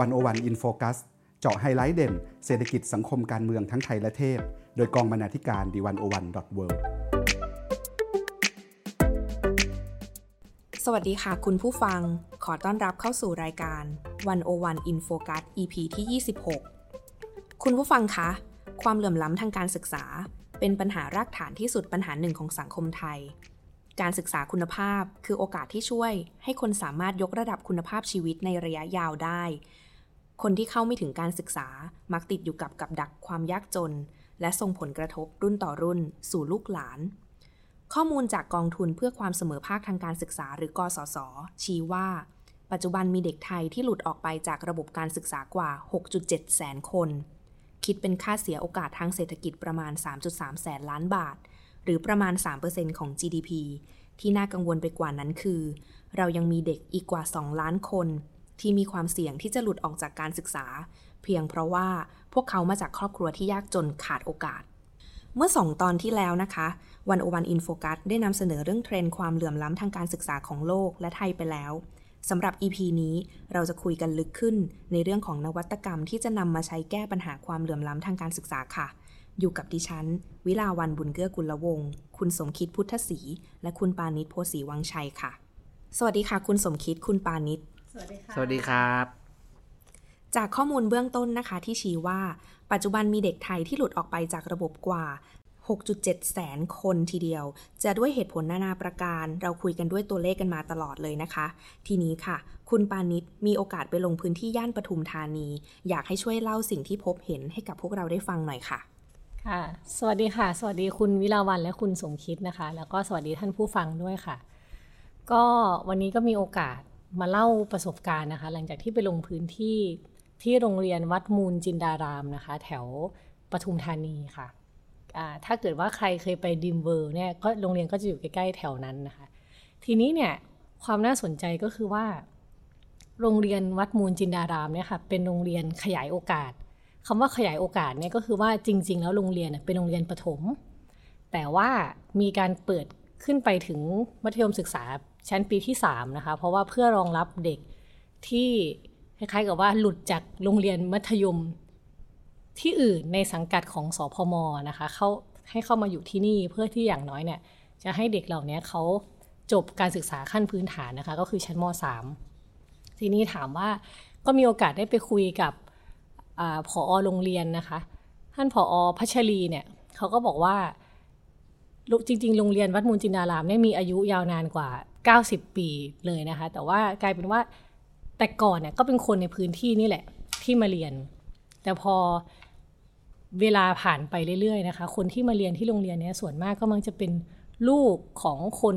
One-O-One In Focus เจาะไฮไลท์เด่น เศรษฐกิจสังคมการเมืองทั้งไทยและเทศ โดยกองบรรณาธิการ The One-O-One dot worldสวัสดีค่ะคุณผู้ฟัง ขอต้อนรับเข้าสู่รายการ 101 In Focus EP ที่ 26 คุณผู้ฟังคะ ความเหลื่อมล้ำทางการศึกษา เป็นปัญหารากฐานที่สุดปัญหาหนึ่งของสังคมไทย การศึกษาคุณภาพคือโอกาสที่ช่วย ให้คนสามารถยกระดับคุณภาพชีวิตในระยะยาวได้ คนที่เข้าไม่ถึงการศึกษา มักติดอยู่กับกับดักความยากจน และส่งผลกระทบรุ่นต่อรุ่น สู่ลูกหลาน ข้อมูลจากกองทุนเพื่อความเสมอภาคทางการศึกษาหรือกสศชี้ว่า ปัจจุบันมีเด็กไทยที่หลุดออกไปจากระบบการศึกษากว่า 6.7 แสนคน คิดเป็นค่าเสียโอกาสทางเศรษฐกิจประมาณ 3.3 แสนล้านบาท หรือประมาณ 3%ของ GDP ที่น่ากังวลไปกว่านั้นคือ เรายังมีเด็กอีกกว่า 2 ล้านคน ที่มีความเสี่ยงที่จะหลุดออกจากการศึกษา เพียงเพราะว่าพวกเขามาจากครอบครัวที่ยากจนขาดโอกาส เมื่อสองตอนที่แล้วนะคะ One-O-One In Focus ได้นำเสนอเรื่องเทรนด์ความเหลื่อมล้ำทางการศึกษาของโลกและไทยไปแล้วสำหรับ EP นี้เราจะคุยกันลึกขึ้นในเรื่องของนวัตกรรมที่จะนำมาใช้แก้ปัญหาความเหลื่อมล้ำทางการศึกษาค่ะ อยู่กับดิฉัน วิลาวันบุญเกื้อกุลวงศ์คุณสมคิดพุทธศรีและคุณปานิชโพสีวังชัยค่ะ สวัสดีค่ะ คุณสมคิดคุณปานิช สวัสดีค่ะ สวัสดีครับ จากข้อมูลเบื้องต้นนะคะที่ชี้ว่า ปัจจุบันมีเด็กไทยที่หลุดออกไปจากระบบกว่า 6.7 แสนคนทีเดียว จะด้วยเหตุผลนานาประการ เราคุยกันด้วยตัวเลขกันมาตลอดเลยนะคะ ทีนี้ค่ะ คุณปานิชมีโอกาสไปลงพื้นที่ย่านปทุมธานี อยากให้ช่วยเล่าสิ่งที่พบเห็นให้กับพวกเราได้ฟังหน่อยค่ะ ค่ะ สวัสดีค่ะ สวัสดีคุณวิลาวันและคุณสมคิดนะคะ แล้วก็สวัสดีท่านผู้ฟังด้วยค่ะ ก็วันนี้ก็มีโอกาส มาเล่าประสบการณ์นะคะ หลังจากที่ไปลงพื้นที่ที่โรงเรียนวัดมูลจินดารามนะคะ แถวปทุมธานีค่ะถ้าเกิดว่าใครเคยไปดิมเวอร์เนี่ยก็โรงเรียนก็จะอยู่ใกล้ๆแถวนั้นนะคะ ทีนี้เนี่ยความน่าสนใจก็คือว่า โรงเรียนวัดมูลจินดารามเนี่ยค่ะเป็นโรงเรียนขยายโอกาสคำว่าขยายโอกาสเนี่ยก็คือว่าจริง ๆ แล้วโรงเรียนเป็นโรงเรียนประถม แต่ว่ามีการเปิดขึ้นไปถึงมัธยมศึกษา ชั้นปีที่3นะคะ เพราะว่าเพื่อรองรับเด็กที่คล้ายๆกับว่าหลุดจากโรงเรียนมัธยมที่อื่นในสังกัดของสอพมนะคะเขาให้เข้ามาอยู่ที่นี่เพื่อที่อย่างน้อยเนี่ยจะให้เด็กเหล่านี้เขาจบการศึกษาขั้นพื้นฐานนะคะ ก็คือชั้นม .3 ทีนี้ถามว่าก็มีโอกาสได้ไปคุยกับอผอโรงเรียนนะคะ ท่านผอพัชรีเนี่ยเขาก็บอกว่าจริง ๆ โรงเรียนวัดมูลจินดารามเนี่ยมีอายุยาวนานกว่า 90 ปีเลยนะคะ แต่ว่ากลายเป็นว่าแต่ก่อนเนี่ยก็เป็นคนในพื้นที่นี่แหละที่มาเรียน แต่พอเวลาผ่านไปเรื่อยๆนะคะ คนที่มาเรียนที่โรงเรียนนี้ส่วนมากก็มักจะเป็นลูกของคน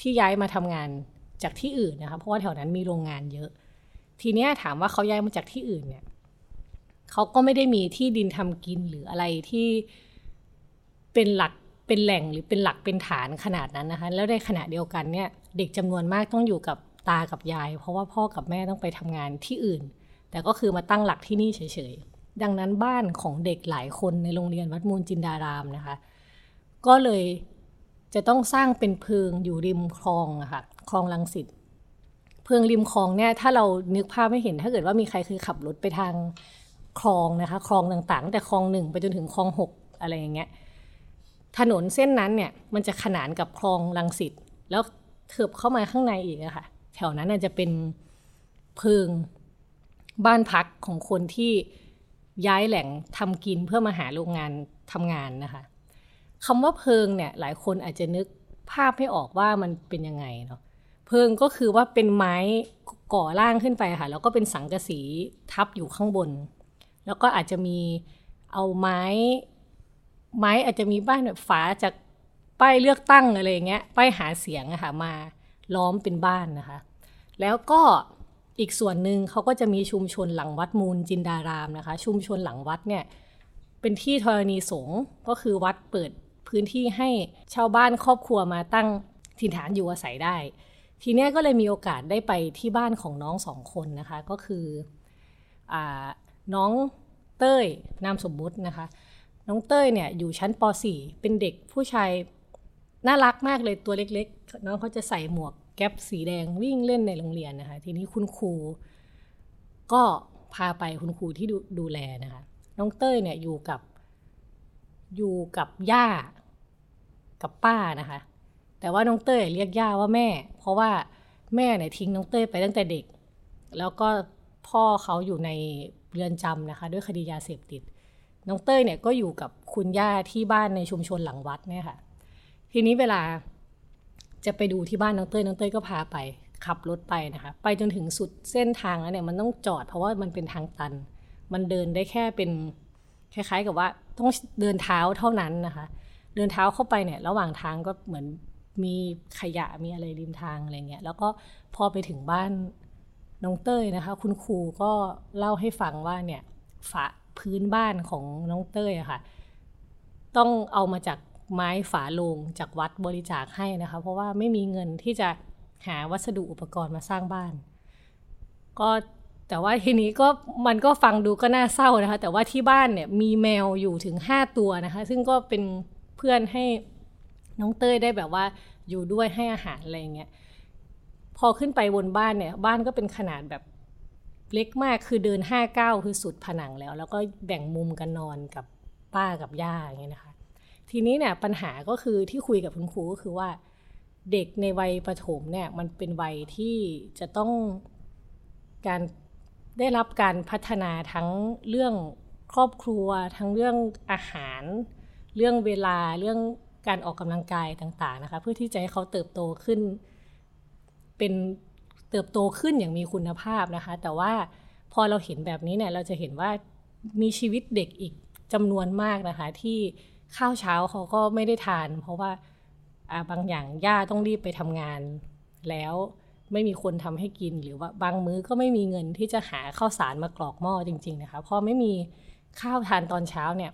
ที่ย้ายมาทำงานจากที่อื่นนะคะ เพราะว่าแถวนั้นมีโรงงานเยอะ ทีนี้ถามว่าเขาย้ายมาจากที่อื่นเนี่ยเขาก็ไม่ได้มีที่ดินทำกินหรืออะไรที่เป็นหลักเป็นแหล่งหรือเป็นหลักเป็นฐานขนาดนั้นนะคะ แล้วในขณะเดียวกันเนี่ย เด็กจำนวนมากต้องอยู่กับตากับยาย เพราะว่าพ่อกับแม่ต้องไปทำงานที่อื่น แต่ก็คือมาตั้งหลักที่นี่เฉยๆ ดังนั้นบ้านของเด็กหลายคนในโรงเรียนวัดมูลจินดารามนะคะ ก็เลยจะต้องสร้างเป็นเพิงอยู่ริมคลองอะคะ่ะคลองลังสิตเพิงริมคลองเนี่ยถ้าเรานึกภาพไม่เห็น ถ้าเกิดว่ามีใครเคยขับรถไปทางคลองนะคะคลองต่างๆ แต่คลองหนึ่งไปจนถึงคลองหกอะไรอย่างเงี้ยถนนเส้นนั้นเนี่ยมันจะขนานกับคลองลังสิตแล้ว เถิบเข้ามาข้างในอีกอะค่ะ แถวนั้นจะเป็นเพิงบ้านพักของคนที่ย้ายแหล่งทำกินเพื่อมาหาโรงงานทำงานนะคะคำว่าเพิงเนี่ยหลายคนอาจจะนึกภาพไม่ออกว่ามันเป็นยังไงเนาะเพิงก็คือว่าเป็นไม้ก่อร่างขึ้นไปค่ะ แล้วก็เป็นสังกะสีทับอยู่ข้างบน แล้วก็อาจจะมีเอาไม้ ไม้อาจจะมีบ้านแบบฝาจาก ป้ายเลือกตั้งอะไรเงี้ยป้ายหาเสียงอะค่ะมาล้อมเป็นบ้านนะคะ แล้วก็อีกส่วนหนึ่งเขาก็จะมีชุมชนหลังวัดมูลจินดารามนะคะ ชุมชนหลังวัดเนี่ยเป็นที่ธรณีสงฆ์ก็คือวัดเปิดพื้นที่ให้ชาวบ้านครอบครัวมาตั้งถิ่นฐานอยู่อาศัยได้ ทีเนี้ยก็เลยมีโอกาสได้ไปที่บ้านของน้องสองคนนะคะก็คืออน้องเต้ยนามสมมุตินะคะ น้องเต้ยเนี่ยอยู่ชั้นป .4 เป็นเด็กผู้ชาย น่ารักมากเลยตัวเล็กๆ น้องเขาจะใส่หมวกแก๊ปสีแดงวิ่งเล่นในโรงเรียนนะคะ ทีนี้คุณครู ก็พาไปคุณครูที่ดูดูแลนะคะ น้องเต้ยเนี่ยอยู่กับอยู่กับย่ากับป้านะคะ แต่ว่าน้องเต้ยเรียกย่าว่าแม่ เพราะว่าแม่เนี่ยทิ้งน้องเต้ยไปตั้งแต่เด็ก แล้วก็พ่อเขาอยู่ในเรือนจำนะคะ ด้วยคดียาเสพติด น้องเต้ยเนี่ยก็อยู่กับคุณย่าที่บ้านในชุมชนหลังวัดเนี่ยค่ะ ทีนี้เวลาจะไปดูที่บ้านน้องเต้ยน้องเต้ยก็พาไปขับรถไปนะคะ ไปจนถึงสุดเส้นทางแล้วเนี่ยมันต้องจอดเพราะว่ามันเป็นทางตัน มันเดินได้แค่เป็นคล้าย ๆ กับว่าต้องเดินเท้าเท่านั้นนะคะ เดินเท้าเข้าไปเนี่ย ระหว่างทางก็เหมือนมีขยะมีอะไรริมทางอะไรเงี้ยแล้วก็พอไปถึงบ้านน้องเต้ยนะคะ คุณครูก็เล่าให้ฟังว่าเนี่ยฝาพื้นบ้านของน้องเต้ยอะค่ะ ต้องเอามาจาก ไม้ฝาโลงจากวัดบริจาคให้นะคะ เพราะว่าไม่มีเงินที่จะหาวัสดุอุปกรณ์มาสร้างบ้าน ก็แต่ว่าทีนี้ก็มันก็ฟังดูก็น่าเศร้านะคะ แต่ว่าที่บ้านเนี่ยมีแมวอยู่ถึงห้าตัวนะคะ ซึ่งก็เป็นเพื่อนให้น้องเต้ยได้แบบว่าอยู่ด้วยให้อาหารอะไรเงี้ยพอขึ้นไปบนบ้านเนี่ย บ้านก็เป็นขนาดแบบเล็กมากคือเดินห้าเก้าคือสุดผนังแล้ว แล้วก็แบ่งมุมกันนอนกับป้ากับย่าอย่างเงี้ยนะคะ ทีนี้เนี่ยปัญหาก็คือที่คุยกับคุณครูก็คือว่า เด็กในวัยประถมเนี่ยมันเป็นวัยที่จะต้องการได้รับการพัฒนาทั้งเรื่องครอบครัว ทั้งเรื่องอาหาร เรื่องเวลาเรื่องการออกกำลังกายต่างๆนะคะ เพื่อที่จะให้เขาเติบโตขึ้น เป็นเติบโตขึ้นอย่างมีคุณภาพนะคะ แต่ว่าพอเราเห็นแบบนี้เนี่ยเราจะเห็นว่ามีชีวิตเด็กอีกจำนวนมากนะคะ ที่ ข้าวเช้าเขาก็ไม่ได้ทาน เพราะว่าบางอย่างย่าต้องรีบไปทำงาน แล้วไม่มีคนทำให้กินหรือว่าบางมื้อก็ไม่มีเงินที่จะหาข้าวสารมากรอกหม้อจริง ๆ นะคะพอไม่มีข้าวทานตอนเช้าเนี่ย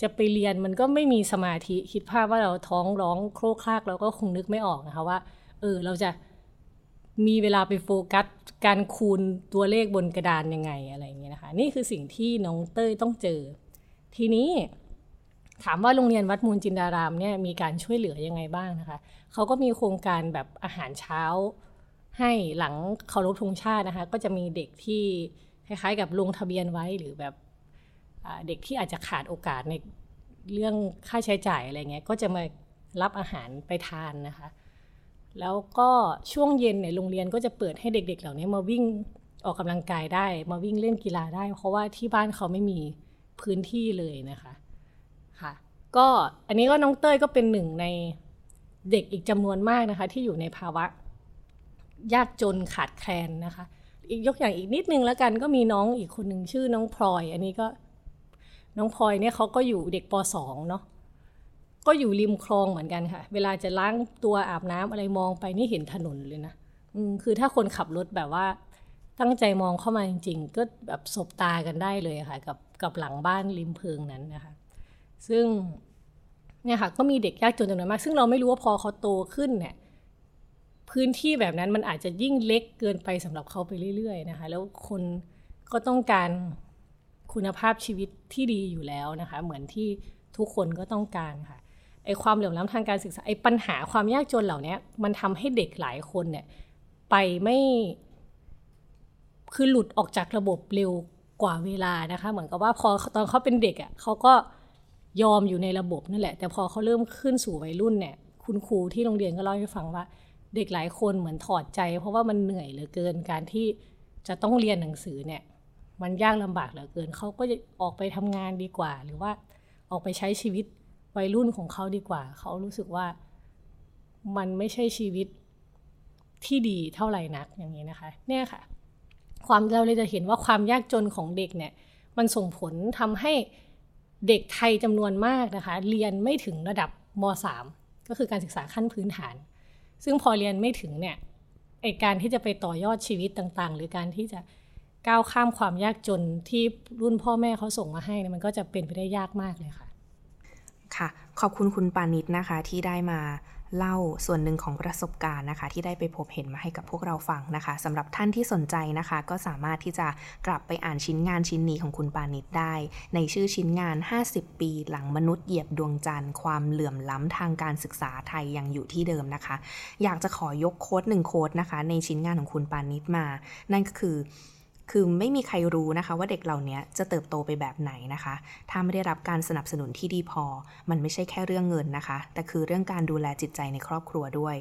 จะไปเรียนมันก็ไม่มีสมาธิคิดภาพว่าเราท้องร้องโครกคลากเราก็คงนึกไม่ออกนะคะว่าเออเราจะมีเวลาไปโฟกัสการคูณตัวเลขบนกระดานยังไงอะไรอย่างเงี้ยนะคะ นี่คือสิ่งที่น้องเต้ยต้องเจอ ทีนี้ ถามว่าโรงเรียนวัดมูลจินดารามเนี่ยมีการช่วยเหลือยังไงบ้างนะคะเขาก็มีโครงการแบบอาหารเช้า ให้หลังเคารพธงชาตินะคะ ก็จะมีเด็กที่คล้ายๆ กับลงทะเบียนไว้หรือแบบเด็กที่อาจจะขาดโอกาสในเรื่องค่าใช้จ่ายอะไรเงี้ยก็จะมารับอาหารไปทานนะคะ แล้วก็ช่วงเย็นเนี่ยโรงเรียนก็จะเปิดให้เด็กๆ เหล่านี้มาวิ่งออกกำลังกายได้ มาวิ่งเล่นกีฬาได้ เพราะว่าที่บ้านเขาไม่มีพื้นที่เลยนะคะ ก็อันนี้ก็น้องเต้ยก็เป็นหนึ่งในเด็กอีกจำนวนมากนะคะ ที่อยู่ในภาวะ ยากจนขาดแคลนนะคะ อีกยกอย่างอีกนิดนึงแล้วกันก็มีน้องอีกคนหนึ่งชื่อน้องพลอย อันนี้ก็น้องพลอยเนี่ยเขาก็อยู่เด็กป .2 เนาะก็อยู่ริมคลองเหมือนกันค่ะ เวลาจะล้างตัวอาบน้ำอะไรมองไปนี่เห็นถนนเลยนะอืมคือถ้าคนขับรถแบบว่า ตั้งใจมองเข้ามาจริง ๆ ก็แบบสบตากันได้เลยค่ะ กับกับหลังบ้านริมเพิงนั้นนะคะ ซึ่งเนี่ยค่ะก็มีเด็กยากจนจำนวนมาก ซึ่งเราไม่รู้ว่าพอเขาโตขึ้นเนี่ยพื้นที่แบบนั้นมันอาจจะยิ่งเล็กเกินไปสำหรับเขาไปเรื่อยๆนะคะ แล้วคนก็ต้องการคุณภาพชีวิตที่ดีอยู่แล้วนะคะ เหมือนที่ทุกคนก็ต้องการค่ะไอความเหลื่อมล้ำทางการศึกษาไอปัญหาความยากจนเหล่านี้มันทำให้เด็กหลายคนเนี่ยไปไม่คือหลุดออกจากระบบเร็วกว่าเวลานะคะ เหมือนกับว่าพอตอนเขาเป็นเด็กอะ่ะเขาก็ ยอมอยู่ในระบบนั่นแหละ แต่พอเขาเริ่มขึ้นสู่วัยรุ่นเนี่ย คุณครูที่โรงเรียนก็เล่าให้ฟังว่า เด็กหลายคนเหมือนถอดใจ เพราะว่ามันเหนื่อยเหลือเกินการที่จะต้องเรียนหนังสือเนี่ย มันยากลำบากเหลือเกินเขาก็จะออกไปทำงานดีกว่า หรือว่าออกไปใช้ชีวิตวัยรุ่นของเขาดีกว่า เขารู้สึกว่ามันไม่ใช่ชีวิตที่ดีเท่าไหร่นักอย่างนี้นะคะ เนี่ยค่ะ ความเราเลยจะเห็นว่าความยากจนของเด็กเนี่ย มันส่งผลทำให้ เด็กไทยจำนวนมากนะคะ เรียนไม่ถึงระดับม .3 ก็คือการศึกษาขั้นพื้นฐาน ซึ่งพอเรียนไม่ถึงเนี่ยไอการที่จะไปต่อยอดชีวิตต่างๆ หรือการที่จะก้าวข้ามความยากจนที่รุ่นพ่อแม่เขาส่งมาให้เนี่ยมันก็จะเป็นไปได้ยากมากเลยค่ะ ค่ะ ขอบคุณคุณปานิชนะคะที่ได้มา เล่าส่วนหนึ่งของประสบการณ์นะคะ ที่ได้ไปพบเห็นมาให้กับพวกเราฟังนะคะสำหรับท่านที่สนใจนะคะ ก็สามารถที่จะกลับไปอ่านชิ้นงานชิ้นนี้ของคุณปานิชได้ ในชื่อชิ้นงาน 50 ปีหลังมนุษย์เหยียบดวงจันทร์ความเหลื่อมล้ำทางการศึกษาไทยยังอยู่ที่เดิมนะคะ อยากจะขอยกโค้ดหนึ่งโค้ดนะคะ ในชิ้นงานของคุณปานิชมา นั่นก็คือ คือไม่มีใครรู้นะคะว่าเด็กเหล่านี้จะเติบโตไปแบบไหนนะคะ ถ้าไม่ได้รับการสนับสนุนที่ดีพอ มันไม่ใช่แค่เรื่องเงินนะคะ แต่คือเรื่องการดูแลจิตใจในครอบครัวด้วย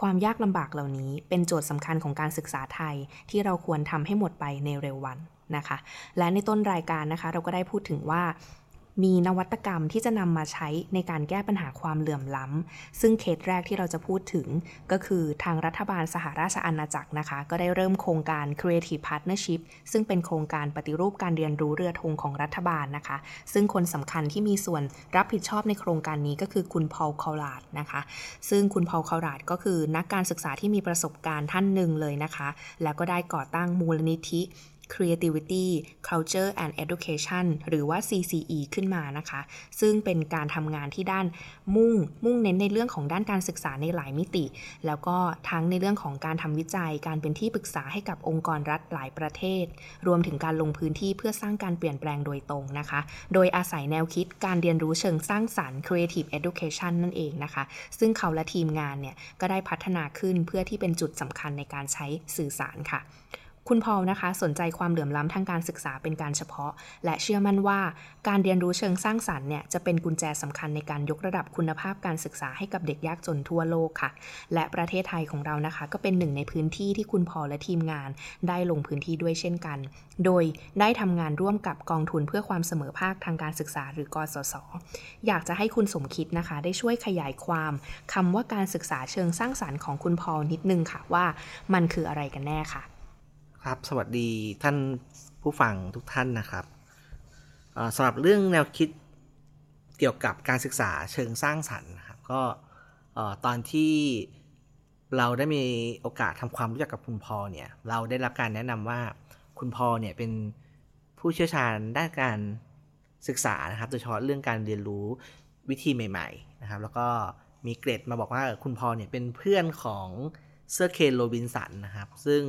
ความยากลำบากเหล่านี้เป็นโจทย์สำคัญของการศึกษาไทยที่เราควรทำให้หมดไปในเร็ววันนะคะ และในต้นรายการนะคะ เราก็ได้พูดถึงว่า มีนวัตกรรมที่จะนำมาใช้ในการแก้ปัญหาความเหลื่อมล้ำ ซึ่งเคสแรกที่เราจะพูดถึงก็คือทางรัฐบาลสหราชอาณาจักรนะคะ ก็ได้เริ่มโครงการ Creative Partnership ซึ่งเป็นโครงการปฏิรูปการเรียนรู้เรือธงของรัฐบาลนะคะ ซึ่งคนสำคัญที่มีส่วนรับผิดชอบในโครงการนี้ก็คือคุณพอลคอลาดนะคะ ซึ่งคุณพอลคอลาดก็คือนักการศึกษาที่มีประสบการณ์ท่านหนึ่งเลยนะคะ แล้วก็ได้ก่อตั้งมูลนิธิ Creativity Culture and Education หรือว่า CCE ขึ้นมานะคะ ซึ่งเป็นการทำงานที่ด้านมุ่งมุ่งเน้นในเรื่องของด้านการศึกษาในหลายมิติ แล้วก็ทั้งในเรื่องของการทำวิจัย การเป็นที่ปรึกษาให้กับองค์กรรัฐหลายประเทศ รวมถึงการลงพื้นที่เพื่อสร้างการเปลี่ยนแปลงโดยตรงนะคะ โดยอาศัยแนวคิดการเรียนรู้เชิงสร้างสรรค์ Creative Education นั่นเองนะคะ ซึ่งเขาและทีมงานเนี่ยก็ได้พัฒนาขึ้นเพื่อที่เป็นจุดสำคัญในการใช้สื่อสารค่ะ คุณพอลนะคะ สนใจความเหลื่อมล้ำทางการศึกษาเป็นการเฉพาะ และเชื่อมั่นว่าการเรียนรู้เชิงสร้างสารรค์เนี่ยจะเป็นกุญแจสำคัญในการยกระดับคุณภาพการศึกษาให้กับเด็กยากจนทั่วโลกค่ะ และประเทศไทยของเรานะคะ ก็เป็นหนึ่งในพื้นที่ที่คุณพอลและทีมงาน ได้ลงพื้นที่ด้วยเช่นกัน โดยได้ทำงานร่วมกับกองทุนเพื่อความเสมอภาคทางการศึกษา หรือกสศอยากจะให้คุณสมคิดนะคะ ได้ช่วยขยายความคำว่าการศึกษาเชิงสร้างสารรค์ของคุณพอลนิดนึงค่ะว่ามันคืออะไรกันแน่ค่ะ ครับ สวัสดีท่านผู้ฟังทุกท่านนะครับสำหรับเรื่องแนวคิดเกี่ยวกับการศึกษาเชิงสร้างสรรค์นะครับ ก็ตอนที่เราได้มีโอกาสทำความรู้จักกับคุณพอเนี่ย เราได้รับการแนะนำว่าคุณพอเนี่ยเป็นผู้เชี่ยวชาญด้านการศึกษานะครับโดยเฉพาะเรื่องการเรียนรู้วิธีใหม่ ๆ นะครับ แล้วก็มีเกร็ดมาบอกว่าคุณพอลเนี่ยเป็นเพื่อนของเซอร์เคนโรบินสันนะครับ ซึ่ง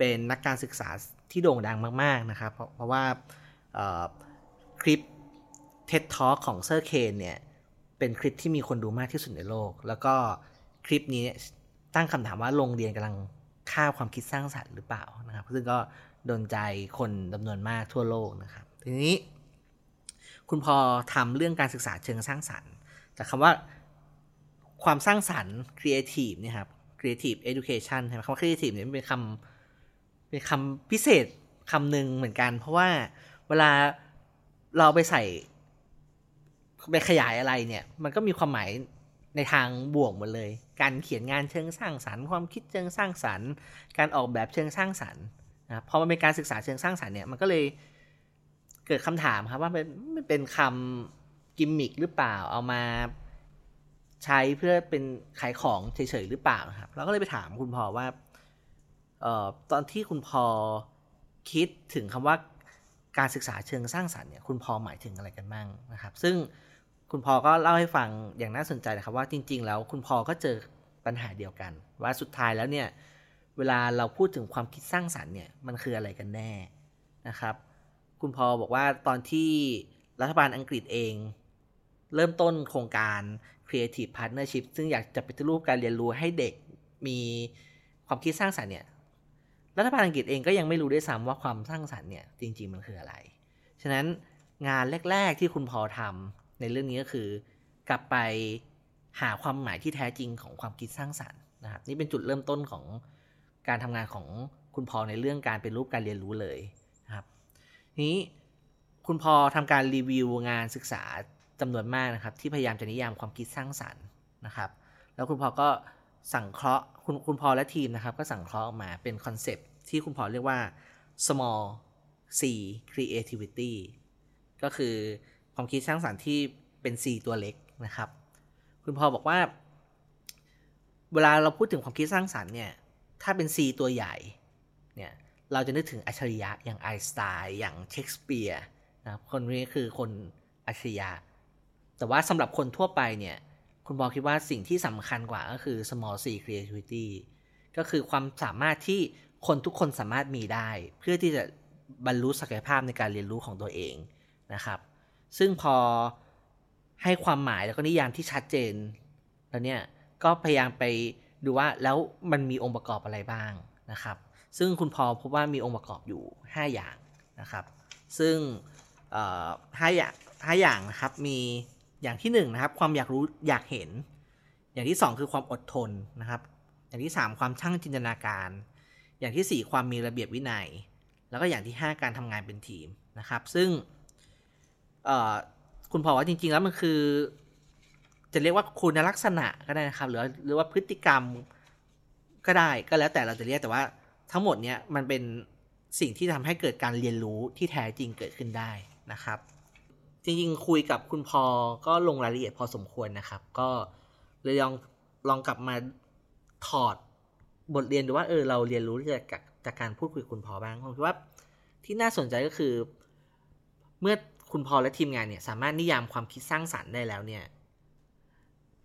เป็นนักการศึกษาที่โด่งดังมาก ๆ นะครับ เพราะว่าคลิป TED Talk ของเซอร์เคนเนี่ย เป็นคลิปที่มีคนดูมากที่สุดในโลก แล้วก็คลิปนี้ตั้งคำถามว่าโรงเรียนกำลังฆ่าความคิดสร้างสรรค์หรือเปล่านะครับ ซึ่งก็โดนใจคนจำนวนมากทั่วโลกนะครับ ทีนี้ คุณพอทำเรื่องการศึกษาเชิงสร้างสรรค์ จากคำว่าความสร้างสรรค์ creative เนี่ยครับ creative education ใช่ไหมคำว่า creative เนี่ยเป็นคำ เป็นคำพิเศษคำหนึ่งเหมือนกัน เพราะว่าเวลาเราไปใส่ ไปขยายอะไรเนี่ย มันก็มีความหมายในทางบวกหมดเลย การเขียนงานเชิงสร้างสรรค์ ความคิดเชิงสร้างสรรค์ การออกแบบเชิงสร้างสรรค์นะพอมันเป็นการศึกษาเชิงสร้างสรรค์เนี่ยมันก็เลยเกิดคำถามครับว่าเป็นมันเป็นคำกิมมิคหรือเปล่าเอามาใช้เพื่อเป็นขายของเฉยๆหรือเปล่าครับเราก็เลยไปถามคุณพ่อว่า ตอนที่คุณพอคิดถึงคำว่าการศึกษาเชิงสร้างสรรค์เนี่ยคุณพอหมายถึงอะไรกันบ้างนะครับ ซึ่งคุณพอก็เล่าให้ฟังอย่างน่าสนใจนะครับว่าจริง ๆ แล้วคุณพอก็เจอปัญหาเดียวกัน ว่าสุดท้ายแล้วเนี่ยเวลาเราพูดถึงความคิดสร้างสรรค์เนี่ยมันคืออะไรกันแน่นะครับ คุณพอบอกว่าตอนที่รัฐบาลอังกฤษเอง เริ่มต้นโครงการ Creative Partnership ซึ่งอยากจะปฏิรูปการเรียนรู้ให้เด็กมีความคิดสร้างสรรค์เนี่ย รัฐบาลอังกฤษเองก็ยังไม่รู้ด้วยซ้ำว่าความสร้างสรรค์เนี่ยจริง ๆ มันคืออะไร ฉะนั้นงานแรก ๆ ที่คุณพอทำในเรื่องนี้ก็คือ กลับไปหาความหมายที่แท้จริงของความคิดสร้างสรรค์นะครับนี่เป็นจุดเริ่มต้นของการทำงานของคุณพอในเรื่องการเป็นรูปการเรียนรู้เลยนะครับนี้คุณพอทำการรีวิวงานศึกษาจำนวนมากนะครับ ที่พยายามจะนิยามความคิดสร้างสรรค์นะครับ แล้วคุณพอก็ สั่งเคราะห์คุณคุณพอและทีมนะครับ ก็สั่งเคราะห์ออกมาเป็นคอนเซปที่คุณพอเรียกว่า small c creativity ก็คือความคิดสร้างสรรค์ที่เป็น c ตัวเล็กนะครับ คุณพอบอกว่า เวลาเราพูดถึงความคิดสร้างสรรค์เนี่ย ถ้าเป็น c ตัวใหญ่เนี่ยเราจะนึกถึงอัจฉริยะอย่างไอน์สไตน์อย่างเชคสเปียร์นะครับคนนี้คือคนอัจฉริยะ แต่ว่าสำหรับคนทั่วไปเนี่ย คุณพอคิดว่าสิ่งที่สำคัญกว่าก็คือ small c creativity ก็คือความสามารถที่คนทุกคนสามารถมีได้ เพื่อที่จะบรรลุศักยภาพในการเรียนรู้ของตัวเองนะครับ ซึ่งพอให้ความหมายแล้วก็นิยามที่ชัดเจน แล้วเนี่ยก็พยายามไปดูว่าแล้วมันมีองค์ประกอบอะไรบ้างนะครับ ซึ่งคุณพอพบว่ามีองค์ประกอบอยู่ 5 อย่างนะครับ ซึ่งห้าอย่างห้าอย่างนะครับมี อย่างที่1นนะครับความอยากรู้อยากเห็น อย่างที่ 2 คือความอดทนนะครับ อย่างที่ 3 ความช่างจินตนาการ อย่างที่ 4 ความมีระเบียบวินัย แล้วก็อย่างที่ 5 การทำงานเป็นทีมนะครับ ซึ่งคุณพอว่าจริง ๆ แล้วมันคือ จะเรียกว่าคุณลักษณะก็ได้นะครับ หรือหรือว่าพฤติกรรมก็ได้ก็แล้วแต่เราจะเรียกแต่ว่าทั้งหมดเนี้ยมันเป็นสิ่งที่ทำให้เกิดการเรียนรู้ที่แท้จริงเกิดขึ้นได้นะครับ จริงๆคุยกับคุณพอก็ลงรายละเอียดพอสมควรนะครับ ก็เลยลองลองกลับมาถอดบทเรียนดูว่าเออเราเรียนรู้จากจากการพูดคุยกับคุณพอบ้างผมคิดว่าที่น่าสนใจก็คือ เมื่อคุณพอและทีมงานเนี่ย สามารถนิยามความคิดสร้างสรรค์ได้แล้วเนี่ย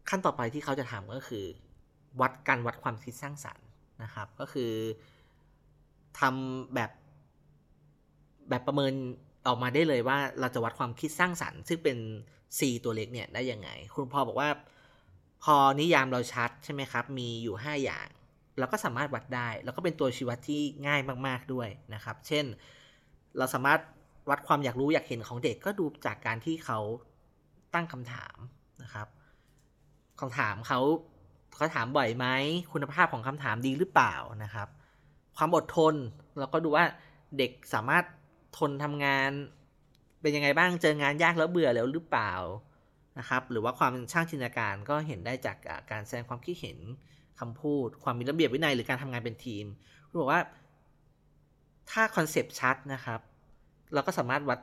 ขั้นต่อไปที่เขาจะทำก็คือ วัดการวัดความคิดสร้างสรรค์นะครับ ก็คือทำแบบแบบประเมิน ออกมาได้เลยว่าเราจะวัดความคิดสร้างสรรค์ ซึ่งเป็น C ตัวเล็กเนี่ยได้ยังไง คุณพ่อบอกว่า พอนิยามเราชัดใช่ไหมครับ มีอยู่ 5 อย่าง เราก็สามารถวัดได้ แล้วก็เป็นตัวชี้วัดที่ง่ายมาก ๆด้วยนะครับ เช่น เราสามารถวัดความอยากรู้อยากเห็นของเด็กก็ดูจากการที่เขาตั้งคำถามนะครับคำถามเขาเขาถามบ่อยไหมคุณภาพของคำถามดีหรือเปล่านะครับ ความอดทนเราก็ดูว่าเด็กสามารถ ทนทำงาน เป็นยังไงบ้างเจองานยากแล้วเบื่อแล้วหรือเปล่านะครับ หรือว่าความช่างจินตนาการก็เห็นได้จากการแสดงความคิดเห็นคำพูด ความมีระเบียบวินัยหรือการทำงานเป็นทีมคุณบอกว่า ถ้าคอนเซปต์ชัดนะครับ เราก็สามารถวัด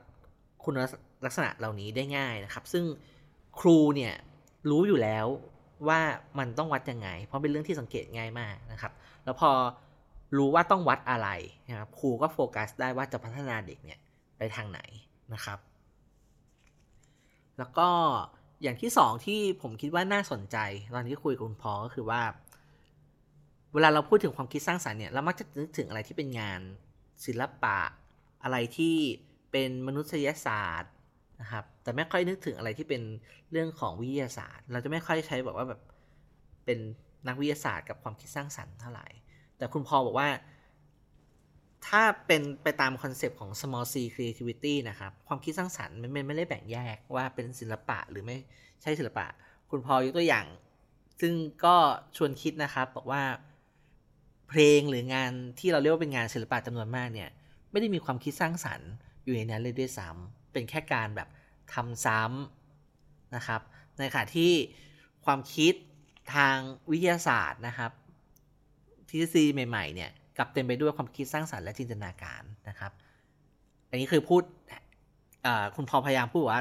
คุณลักษณะเหล่านี้ได้ง่ายนะครับ ซึ่งครูเนี่ยรู้อยู่แล้วว่ามันต้องวัดยังไง เพราะเป็นเรื่องที่สังเกตง่ายมากนะครับ แล้วพอ รู้ว่าต้องวัดอะไรนะครับครูก็โฟกัสได้ว่าจะพัฒนาเด็กเนี่ยไปทางไหนนะครับ แล้วก็อย่างที่สองที่ผมคิดว่าน่าสนใจ ตอนที่คุยกับคุณพอก็คือว่า เวลาเราพูดถึงความคิดสร้างสรรค์เนี่ย เรามักจะนึกถึงอะไรที่เป็นงานศิลปะ อะไรที่เป็นมนุษยศาสตร์นะครับ แต่ไม่ค่อยนึกถึงอะไรที่เป็นเรื่องของวิทยาศาสตร์ เราจะไม่ค่อยใช้แบบว่าแบบเป็นนักวิทยาศาสตร์กับความคิดสร้างสรรค์เท่าไหร่ แต่คุณพอบอกว่า ถ้าเป็นไปตามคอนเซปต์ของ small c creativity นะครับ ความคิดสร้างสรรค์มันไม่ได้แบ่งแยกว่าเป็นศิลปะหรือไม่ใช่ศิลปะ คุณพอยกตัวอย่าง ซึ่งก็ชวนคิดนะครับ บอกว่า เพลงหรืองานที่เราเรียกว่าเป็นงานศิลปะจำนวนมากเนี่ย ไม่ได้มีความคิดสร้างสรรค์อยู่ในนั้นเลยด้วยซ้ำเป็นแค่การแบบทำซ้ำนะครับ ในขณะที่ความคิดทางวิทยาศาสตร์นะครับ ทฤษฎีใหม่ๆเนี่ยกลับเต็มไปด้วยความคิดสร้างสรรค์และจินตนาการนะครับ อันนี้คือพูดคุณพอพยายามพูดว่า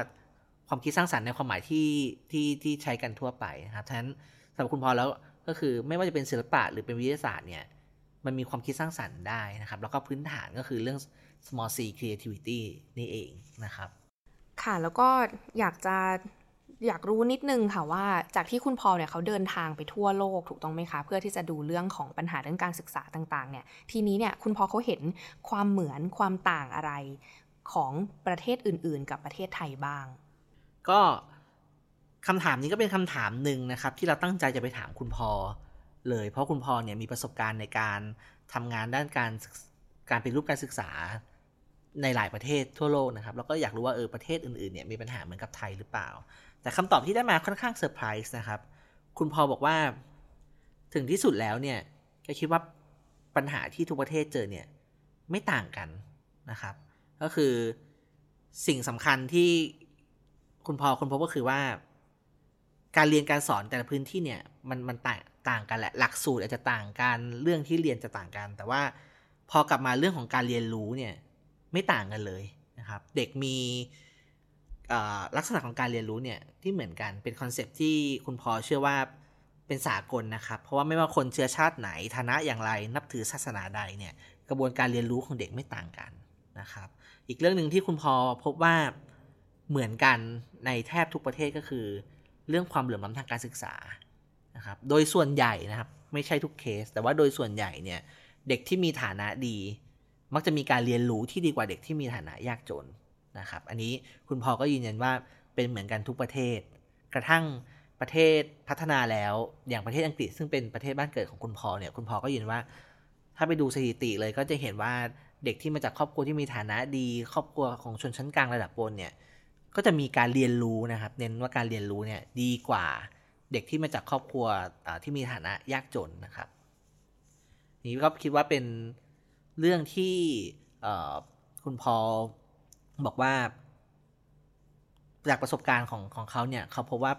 ความคิดสร้างสรรค์ในความหมายที่ที่ที่ใช้กันทั่วไปนะครับฉะนั้นสำหรับคุณพอแล้วก็คือไม่ว่าจะเป็นศิลปะหรือเป็นวิทยาศาสตร์เนี่ยมันมีความคิดสร้างสรรค์ได้นะครับ แล้วก็พื้นฐานก็คือเรื่อง small c creativity นี่เองนะครับ ค่ะแล้วก็อยากจะ อยากรู้นิดนึงค่ะว่าจากที่คุณพอเนี่ยเขาเดินทางไปทั่วโลกถูกต้องไหมคะ เพื่อที่จะดูเรื่องของปัญหาเรื่องการศึกษาต่างๆเนี่ยทีนี้เนี่ยคุณพอเขาเห็นความเหมือนความต่างอะไรของประเทศอื่น ๆ กับประเทศไทยบ้าง ก็คำถามนี้ก็เป็นคำถามหนึ่งนะครับ ที่เราตั้งใจจะไปถามคุณพอเลย เพราะคุณพอเนี่ยมีประสบการณ์ในการทำงานด้านการการเป็นรูปการศึกษาในหลายประเทศทั่วโลกนะครับ แล้วก็อยากรู้ว่าเออประเทศอื่นๆเนี่ยมีปัญหาเหมือนกับไทยหรือเปล่า แต่คำตอบที่ได้มาค่อนข้างเซอร์ไพรส์นะครับ คุณพอบอกว่า ถึงที่สุดแล้วเนี่ยก็คิดว่าปัญหาที่ทุกประเทศเจอเนี่ย ไม่ต่างกันนะครับ ก็คือสิ่งสำคัญที่คุณพอคุณพบก็คือว่า การเรียนการสอนแต่ละพื้นที่เนี่ย มันมันต่างต่างกันแหละหลักสูตรอาจจะต่างกันเรื่องที่เรียนจะต่างกัน แต่ว่าพอกลับมาเรื่องของการเรียนรู้เนี่ย ไม่ต่างกันเลยนะครับ เด็กมี ลักษณะของการเรียนรู้เนี่ยที่เหมือนกันเป็นคอนเซปที่คุณพอเชื่อว่าเป็นสากลนะครับ เพราะว่าไม่ว่าคนเชื้อชาติไหนฐานะอย่างไรนับถือศาสนาใดเนี่ยกระบวนการเรียนรู้ของเด็กไม่ต่างกันนะครับ อีกเรื่องหนึ่งที่คุณพอพบว่าเหมือนกันในแทบทุกประเทศก็คือ เรื่องความเหลื่อมล้ำทางการศึกษานะครับโดยส่วนใหญ่นะครับไม่ใช่ทุกเคส แต่ว่าโดยส่วนใหญ่เนี่ยเด็กที่มีฐานะดี มักจะมีการเรียนรู้ที่ดีกว่าเด็กที่มีฐานะยากจน นะครับ อันนี้คุณพอก็ยืนยันว่าเป็นเหมือนกันทุกประเทศ กระทั่งประเทศพัฒนาแล้วอย่างประเทศอังกฤษ ซึ่งเป็นประเทศบ้านเกิดของคุณพอเนี่ยคุณพอก็ยืนว่า ถ้าไปดูสถิติเลยก็จะเห็นว่าเด็กที่มาจากครอบครัวที่มีฐานะดี ครอบครัวของชนชั้นกลางระดับบนเนี่ยก็จะมีการเรียนรู้นะครับเน้นว่าการเรียนรู้เนี่ยดีกว่าเด็กที่มาจากครอบครัวที่มีฐานะยากจนนะครับ นี่ก็คิดว่าเป็นเรื่องที่คุณพอ บอกว่า จากประสบการณ์ของของเขาเนี่ยเขาพบว่า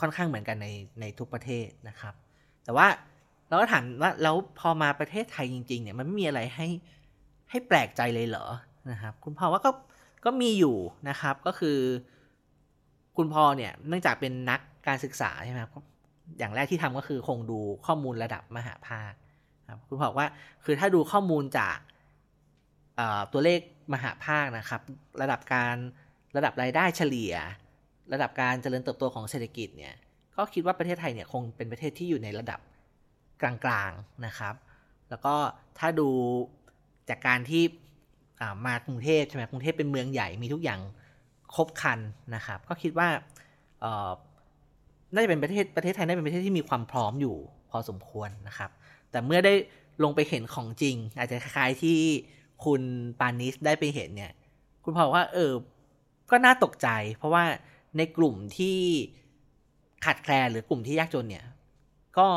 ค่อนข้างเหมือนกันในในทุกประเทศนะครับ แต่ว่าเราก็ถามว่าแล้วพอมาประเทศไทยจริง ๆ เนี่ยมันไม่มีอะไรให้ให้แปลกใจเลยเหรอนะครับ คุณพ่อว่าก็ก็มีอยู่นะครับก็คือ คุณพ่อเนี่ยเนื่องจากเป็นนักการศึกษาใช่ไหมครับอย่างแรกที่ทำก็คือคงดูข้อมูลระดับมหาภาคครับคุณพ่อว่าคือถ้าดูข้อมูลจาก ตัวเลขมหาภาคนะครับ ระดับการระดับรายได้เฉลี่ย ระดับการเจริญเติบโตของเศรษฐกิจเนี่ยก็คิดว่าประเทศไทยเนี่ยคงเป็นประเทศที่อยู่ในระดับกลางๆนะครับ แล้วก็ถ้าดูจากการที่มากรุงเทพใช่ไหมกรุงเทพเป็นเมืองใหญ่มีทุกอย่างครบคันนะครับ ก็คิดว่าน่าจะเป็นประเทศประเทศไทยน่าจะเป็นประเทศที่มีความพร้อมอยู่พอสมควรนะครับ แต่เมื่อได้ลงไปเห็นของจริง อาจจะคล้ายที่ คุณปานิสได้ไปเห็นเนี่ย คุณพอว่า เออ ก็น่าตกใจ เพราะว่าในกลุ่มที่ขาดแคลนหรือกลุ่มที่ยากจนเนี่ย ก็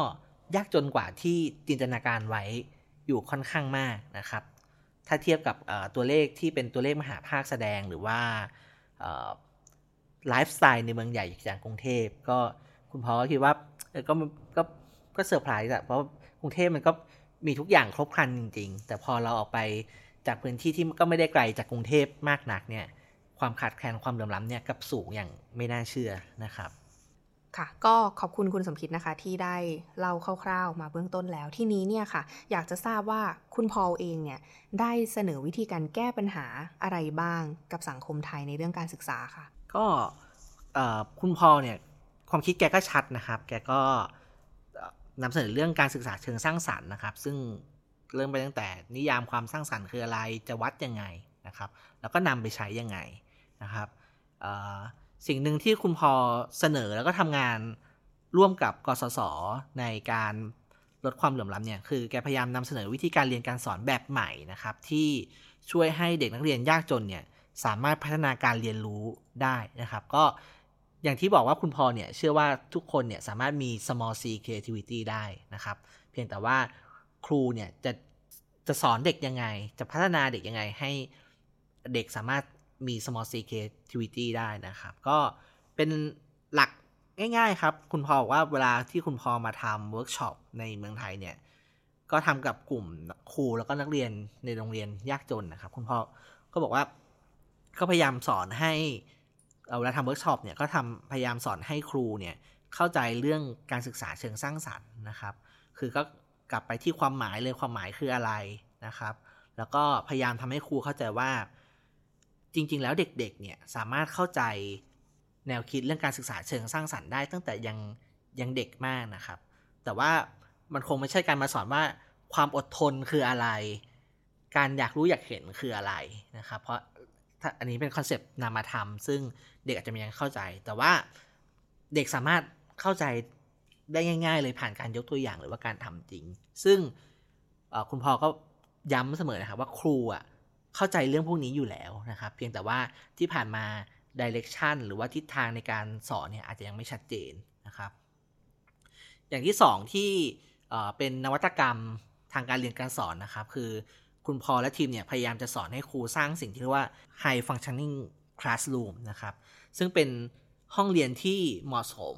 ยากจนกว่าที่จินตนาการไว้อยู่ค่อนข้างมากนะครับ ถ้าเทียบกับตัวเลขที่เป็นตัวเลขมหาภาคแสดงหรือว่าไลฟ์สไตล์ในเมืองใหญ่อย่างกรุงเทพก็คุณพอลคิดว่าก็ก็ก็เซอร์ไพรส์อะเพราะกรุงเทพมันก็มีทุกอย่างครบครันจริง ๆ แต่พอเราออกไป จากพื้นที่ที่ก็ไม่ได้ไกลจากกรุงเทพมากนักเนี่ยความขาดแคลนความเหลื่อมล้ำเนี่ยกลับสูงอย่างไม่น่าเชื่อนะครับ ค่ะ ก็ขอบคุณคุณสมคิดนะคะ ที่ได้เล่าคร่าวๆมาเบื้องต้นแล้วทีนี้เนี่ยค่ะ อยากจะทราบว่าคุณพอลเองเนี่ยได้เสนอวิธีการแก้ปัญหาอะไรบ้างกับสังคมไทยในเรื่องการศึกษาค่ะ ก็คุณพอลเนี่ยความคิดแกก็ชัดนะครับ แกก็นำเสนอเรื่องการศึกษาเชิงสร้างสรรค์นะครับ ซึ่ง เริ่มไปตั้งแต่นิยามความสร้างสรรค์คืออะไรจะวัดยังไงนะครับ แล้วก็นำไปใช้ยังไงนะครับสิ่งหนึ่งที่คุณพอเสนอแล้วก็ทำงานร่วมกับกสศในการลดความเหลื่อมล้ำเนี่ยคือแกพยายามนำเสนอวิธีการเรียนการสอนแบบใหม่นะครับ ที่ช่วยให้เด็กนักเรียนยากจนเนี่ยสามารถพัฒนาการเรียนรู้ได้นะครับ ก็อย่างที่บอกว่าคุณพอลเนี่ยเชื่อว่าทุกคนเนี่ยสามารถมี small c creativity ได้นะครับ เพียงแต่ว่า ครูเนี่ยจะจะสอนเด็กยังไง จะพัฒนาเด็กยังไงให้เด็กสามารถมี small c creativity ได้นะครับ ก็เป็นหลักง่าย ๆ ครับ คุณพอลบอกว่าเวลาที่คุณพอลมาทำเวิร์กช็อปในเมืองไทยเนี่ย ก็ทำกับกลุ่มครูแล้วก็นักเรียนในโรงเรียนยากจนนะครับ คุณพอลก็บอกว่าก็พยายามสอนให้เวลาทำเวิร์กช็อปเนี่ยก็ทำพยายามสอนให้ครูเนี่ยเข้าใจเรื่องการศึกษาเชิงสร้างสรรค์นะครับ คือก็ กลับไปที่ความหมายเลยความหมายคืออะไรนะครับ แล้วก็พยายามทำให้ครูเข้าใจว่า จริง ๆ แล้วเด็กๆเนี่ยสามารถเข้าใจแนวคิดเรื่องการศึกษาเชิงสร้างสรรค์ได้ตั้งแต่ยังยังเด็กมากนะครับ แต่ว่ามันคงไม่ใช่การมาสอนว่าความอดทนคืออะไร การอยากรู้อยากเห็นคืออะไรนะครับ เพราะอันนี้เป็นคอนเซปต์นามธรรม ซึ่งเด็กอาจจะยังเข้าใจ แต่ว่าเด็กสามารถเข้าใจ ได้ง่าย ๆ เลยผ่านการยกตัวอย่างหรือว่าการทำจริง ซึ่งคุณพ่อก็ย้ำเสมอนะครับว่าครูอะเข้าใจเรื่องพวกนี้อยู่แล้วนะครับ เพียงแต่ว่าที่ผ่านมาดิเรกชันหรือว่าทิศทางในการสอนเนี่ยอาจจะยังไม่ชัดเจนนะครับ อย่างที่ 2 ที่เป็นนวัตกรรมทางการเรียนการสอนนะครับ คือคุณพอและทีมเนี่ยพยายามจะสอนให้ครูสร้างสิ่งที่เรียกว่า high functioning classroom นะครับ ซึ่งเป็นห้องเรียนที่เหมาะสม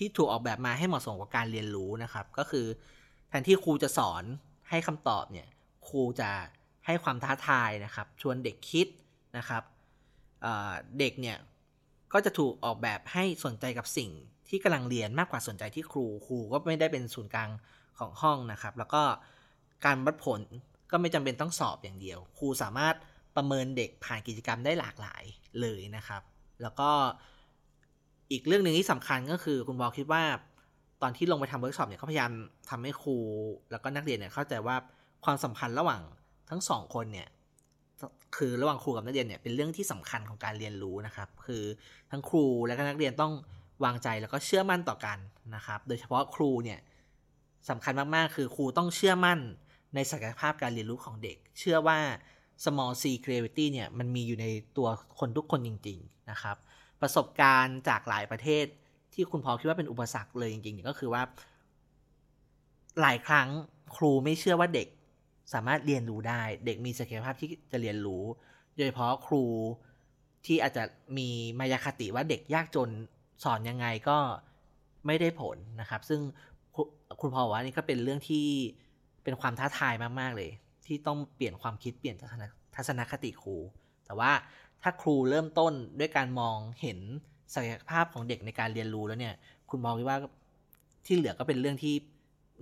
ที่ถูกออกแบบมาให้เหมาะสมกับการเรียนรู้นะครับ ก็คือแทนที่ครูจะสอนให้คำตอบเนี่ยครูจะให้ความท้าทายนะครับ ชวนเด็กคิดนะครับเด็กเนี่ยก็จะถูกออกแบบให้สนใจกับสิ่งที่กำลังเรียนมากกว่าสนใจที่ครูครูก็ไม่ได้เป็นศูนย์กลางของห้องนะครับ แล้วก็การวัดผลก็ไม่จำเป็นต้องสอบอย่างเดียว ครูสามารถประเมินเด็กผ่านกิจกรรมได้หลากหลายเลยนะครับ แล้วก็ อีกเรื่องหนึ่งที่สำคัญก็คือคุณพอลคิดว่า ตอนที่ลงไปทำเวิร์กช็อปเนี่ยเขาพยายามทำให้ครู แล้วก็นักเรียนเนี่ยเข้าใจว่าความสัมพันธ์ระหว่างทั้งสองคนเนี่ยคือระหว่างครูกับนักเรียนเนี่ยเป็นเรื่องที่สำคัญของการเรียนรู้นะครับ คือทั้งครูและก็นักเรียนต้องวางใจแล้วก็เชื่อมั่นต่อกันนะครับ โดยเฉพาะครูเนี่ยสำคัญมากๆ คือครูต้องเชื่อมั่นในศักยภาพการเรียนรู้ของเด็ก เชื่อว่า small c creativity เนี่ยมันมีอยู่ในตัวคนทุกคนจริง ๆ นะครับ ประสบการณ์จากหลายประเทศ ที่คุณพอคิดว่าเป็นอุปสรรคเลยจริงๆก็คือว่า หลายครั้งครูไม่เชื่อว่าเด็กสามารถเรียนรู้ได้ เด็กมีศักยภาพที่จะเรียนรู้โดยเฉพาะครูที่อาจจะมีมายาคติว่าเด็กยากจนสอนยังไงก็ไม่ได้ผลนะครับ ซึ่งคุณพอว่านี่ก็เป็นเรื่องที่เป็นความท้าทายมาก ๆ เลย ที่ต้องเปลี่ยนความคิดเปลี่ยนทัศนคติครู แต่ว่า ถ้าครูเริ่มต้นด้วยการมองเห็นศักยภาพของเด็กในการเรียนรู้แล้วเนี่ย คุณมองว่าที่เหลือก็เป็นเรื่องที่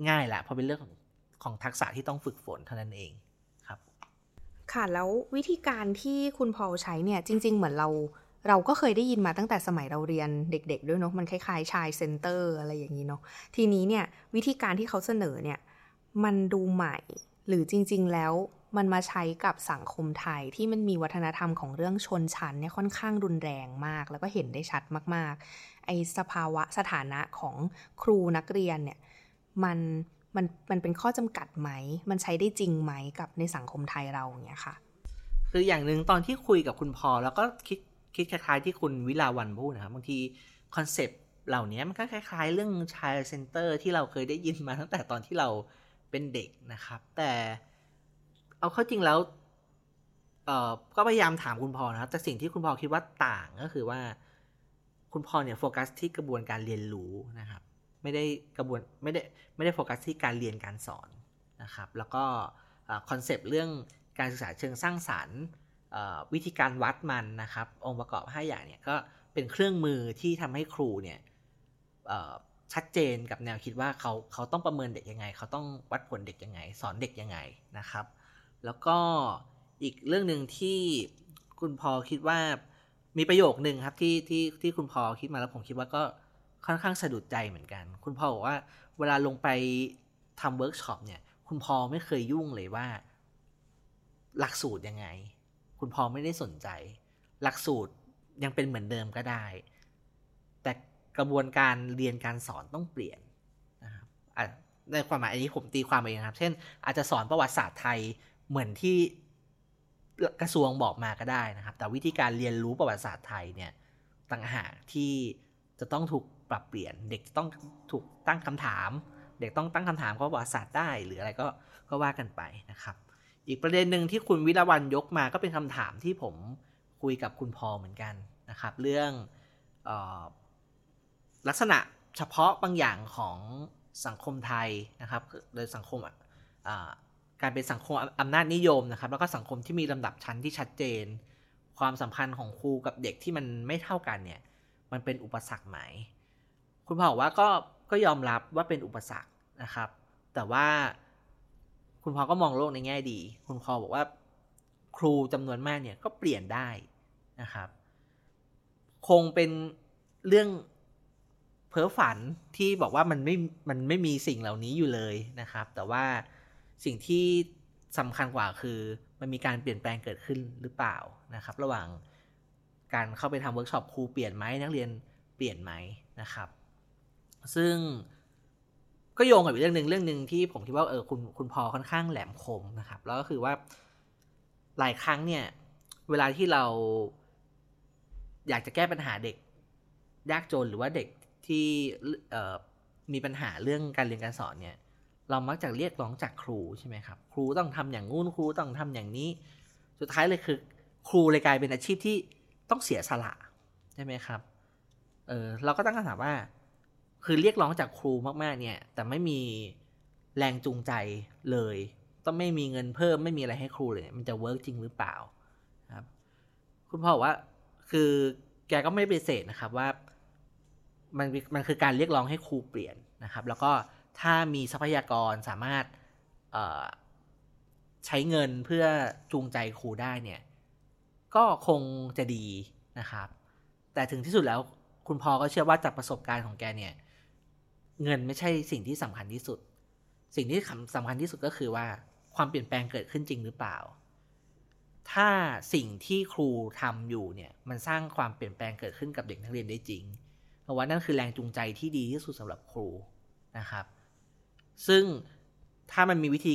ง่ายแหละเพราะเป็นเรื่องของของทักษะที่ต้องฝึกฝนเท่านั้นเองครับ ค่ะแล้ววิธีการที่คุณพอลใช้เนี่ยจริง ๆ เหมือนเราเราก็เคยได้ยินมาตั้งแต่สมัยเราเรียนเด็ก ๆ ด้วยเนาะมันคล้ายๆชายเซนเตอร์อะไรอย่างนี้เนาะทีนี้เนี่ยวิธีการที่เขาเสนอเนี่ยมันดูใหม่หรือจริง ๆ แล้ว มันมาใช้กับสังคมไทยที่มันมีวัฒนธรรมของเรื่องชนชั้นเนี่ยค่อนข้างรุนแรงมาก แล้วก็เห็นได้ชัดมาก ๆ ไอสภาวะสถานะของครูนักเรียนเนี่ยมันมันมันเป็นข้อจำกัดไหม มันใช้ได้จริงไหมกับในสังคมไทยเราเนี่ยค่ะ คืออย่างหนึ่งตอนที่คุยกับคุณพอลแล้วก็คิดคิดคล้ายๆที่คุณวิลาวันพูดนะครับบางที concept เหล่านี้มันก็คล้าย ๆ เรื่อง child center ที่เราเคยได้ยินมาตั้งแต่ตอนที่เราเป็นเด็กนะครับ แต่ เอาเข้าจริงแล้วเออก็พยายามถามคุณพอนะครับ แต่สิ่งที่คุณพอคิดว่าต่างก็คือว่า คุณพอเนี่ยโฟกัสที่กระบวนการเรียนรู้นะครับ ไม่ได้กระบวนไม่ได้ไม่ได้โฟกัสที่การเรียนการสอนนะครับ แล้วก็คอนเซปต์เรื่องการศึกษาเชิงสร้างสรรค์วิธีการวัดมันนะครับ องค์ประกอบ 5 อย่างเนี่ยก็เป็นเครื่องมือที่ทำให้ครูเนี่ยชัดเจนกับแนวคิดว่าเขาเขาต้องประเมินเด็กยังไง เขาต้องวัดผลเด็กยังไง สอนเด็กยังไงนะครับ แล้วก็อีกเรื่องหนึ่งที่คุณพอคิดว่ามีประโยคหนึ่งครับที่ที่ที่คุณพอคิดมาแล้วผมคิดว่าก็ค่อนข้างสะดุดใจเหมือนกัน คุณพอบอกว่าเวลาลงไปทำเวิร์กช็อปเนี่ย คุณพอไม่เคยยุ่งเลยว่า หลักสูตรยังไง คุณพอไม่ได้สนใจ หลักสูตรยังเป็นเหมือนเดิมก็ได้ แต่กระบวนการเรียนการสอนต้องเปลี่ยนนะครับในความหมายอันนี้ผมตีความเองครับ เช่น อาจจะสอนประวัติศาสตร์ไทย เหมือนที่กระทรวงบอกมาก็ได้นะครับ แต่วิธีการเรียนรู้ประวัติศาสตร์ไทยเนี่ยต่างหากที่จะต้องถูกปรับเปลี่ยน เด็กต้องถูกตั้งคำถาม เด็กต้องตั้งคำถามว่าประวัติศาสตร์ได้ หรืออะไรก็ก็ว่ากันไปนะครับ อีกประเด็นหนึ่งที่คุณวิรวันยกมาก็เป็นคำถามที่ผมคุยกับคุณพอเหมือนกันนะครับ เรื่องออลักษณะเฉพาะบางอย่างของสังคมไทยนะครับโดยสังคม การเป็นสังคมอำนาจนิยมนะครับ แล้วก็สังคมที่มีลำดับชั้นที่ชัดเจน ความสัมพันธ์ของครูกับเด็กที่มันไม่เท่ากันเนี่ย มันเป็นอุปสรรคไหม คุณพ่อบอกว่าก็ก็ยอมรับว่าเป็นอุปสรรคนะครับ แต่ว่าคุณพอก็มองโลกในแง่ดี คุณพอบอกว่าครูจำนวนมากเนี่ยก็เปลี่ยนได้นะครับ คงเป็นเรื่องเพ้อฝันที่บอกว่ามันไม่มันไม่มีสิ่งเหล่านี้อยู่เลยนะครับ แต่ว่า สิ่งที่สำคัญกว่าคือมันมีการเปลี่ยนแปลงเกิดขึ้นหรือเปล่านะครับ ระหว่างการเข้าไปทำเวิร์กช็อปครูเปลี่ยนไหมนักเรียนเปลี่ยนไหมนะครับ ซึ่งก็โยงกับอีกเรื่องหนึ่งเรื่องหนึ่งที่ผมคิดว่าเออคุณคุณพอค่อนข้างแหลมคมนะครับ แล้วก็คือว่าหลายครั้งเนี่ย เวลาที่เราอยากจะแก้ปัญหาเด็กยากจนหรือว่าเด็กที่มีปัญหาเรื่องการเรียนการสอนเนี่ย เรามักจะเรียกร้องจากครูใช่ไหมครับ ครูต้องทำอย่างงู้นครูต้องทำอย่างนี้ สุดท้ายเลยคือ ครูเลยกลายเป็นอาชีพที่ต้องเสียสละใช่ไหมครับเออเราก็ตั้งคำถามว่า คือเรียกร้องจากครูมากๆเนี่ย แต่ไม่มีแรงจูงใจเลย ต้องไม่มีเงินเพิ่มไม่มีอะไรให้ครูเลย มันจะเวิร์กจริงหรือเปล่าครับ คุณพ่อบอกว่าคือแกก็ไม่ปฏิเสธนะครับว่า มันมันคือการเรียกร้องให้ครูเปลี่ยนนะครับ แล้วก็ ถ้ามีทรัพยากรสามารถใช้เงินเพื่อจูงใจครูได้เนี่ย ก็คงจะดีนะครับ แต่ถึงที่สุดแล้วคุณพ่อก็เชื่อว่าจากประสบการณ์ของแกเนี่ย เงินไม่ใช่สิ่งที่สำคัญที่สุด สิ่งที่สำคัญที่สุดก็คือว่าความเปลี่ยนแปลงเกิดขึ้นจริงหรือเปล่า ถ้าสิ่งที่ครูทำอยู่เนี่ยมันสร้างความเปลี่ยนแปลงเกิดขึ้นกับเด็กนักเรียนได้จริงเพราะว่านั่นคือแรงจูงใจที่ดีที่สุดสำหรับครูนะครับ ซึ่งถ้ามันมีวิธี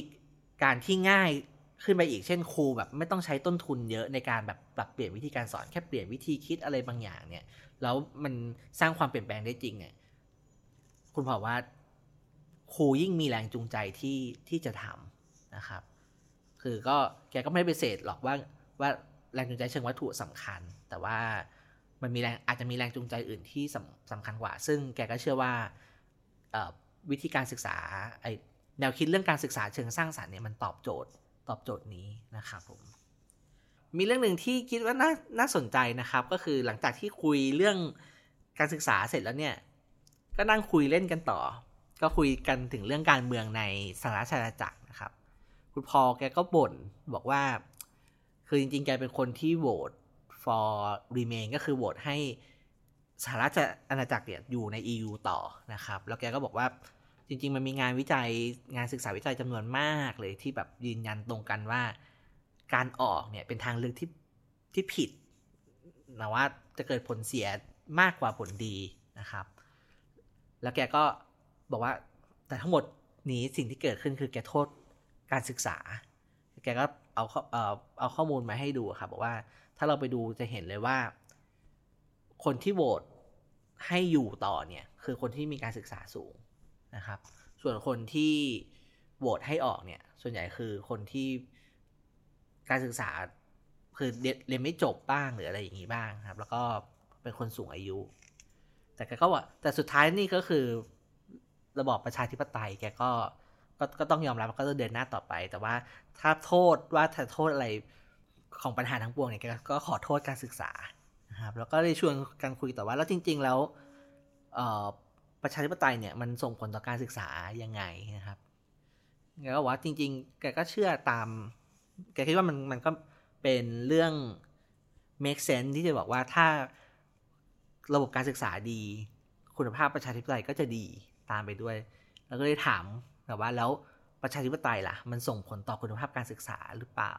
การที่ง่ายขึ้นไปอีกเช่นครูแบบไม่ต้องใช้ต้นทุนเยอะในการแบบปรับเปลี่ยนวิธีการสอนแค่เปลี่ยนวิธีคิดอะไรบางอย่างเนี่ย แล้วมันสร้างความเปลี่ยนแปลงได้จริงเนี่ยคุณบอว่าครูยิ่งมีแรงจูงใจที่ที่จะทำนะครับ คือก็แกก็ไม่ได้ไปเสธหรอกว่าว่าแรงจูงใจเชิงวัตถุสำคัญ แต่ว่ามันมีแรงอาจจะมีแรงจูงใจอื่นที่สำสำคัญกว่า ซึ่งแกก็เชื่อว่า วิธีการศึกษาไอแนวคิดเรื่องการศึกษาเชิงสร้างสารรค์เนี่ยมันตอบโจทย์ตอบโจทย์นี้นะครับผมมีเรื่องหนึ่งที่คิดว่าน่าน่าสนใจนะครับ ก็คือหลังจากที่คุยเรื่องการศึกษาเสร็จแล้วเนี่ยก็นั่งคุยเล่นกันต่อ ก็คุยกันถึงเรื่องการเมืองในสหราชอาณาจักรนะครับ คุณพอแกก็บ่นบอกว่า คือจริงๆ แกเป็นคนที่โหวต for remain ก็คือโหวตให้สหราชอาณาจักรเนี่ยอยู่ใน EU ต่อนะครับ แล้วแกก็บอกว่า จริง ๆ มันมีงานวิจัยงานศึกษาวิจัยจำนวนมากเลยที่แบบยืนยันตรงกันว่า การออกเนี่ยเป็นทางเลือกที่ที่ผิดนะว่าจะเกิดผลเสียมากกว่าผลดีนะครับ แล้วแกก็บอกว่าแต่ทั้งหมดนี้สิ่งที่เกิดขึ้นคือแกโทษการศึกษา แกก็เอาเอ่อเอาข้อมูลมาให้ดูครับบอกว่าถ้าเราไปดูจะเห็นเลยว่า คนที่โหวตให้อยู่ต่อเนี่ยคือคนที่มีการศึกษาสูง นะครับ ส่วนคนที่โหวตให้ออกเนี่ย ส่วนใหญ่คือคนที่การศึกษาคือเรียนไม่จบบ้างหรืออะไรอย่างนี้บ้างครับ แล้วก็เป็นคนสูงอายุ แต่แกก็ว่าแต่สุดท้ายนี่ก็คือระบอบประชาธิปไตยแกก็ก็ก็ต้องยอมรับก็จะเดินหน้าต่อไป แต่ว่าถ้าโทษว่าถ้าโทษอะไรของปัญหาทั้งปวงเนี่ยแกก็ขอโทษการศึกษานะครับแล้วก็ได้ชวนกันคุยต่อว่าแล้วจริง ๆ แล้ว ประชาธิปไตยเนี่ยมันส่งผลต่อการศึกษายังไงนะครับแกก็ว่าจริง ๆ แกก็เชื่อตาม แกคิดว่ามันมันก็เป็นเรื่อง make sense ที่จะบอกว่าถ้าระบบการศึกษาดี คุณภาพประชาธิปไตยก็จะดีตามไปด้วย แล้วก็เลยถามแบบว่าแล้วประชาธิปไตยล่ะ มันส่งผลต่อคุณภาพการศึกษาหรือเปล่า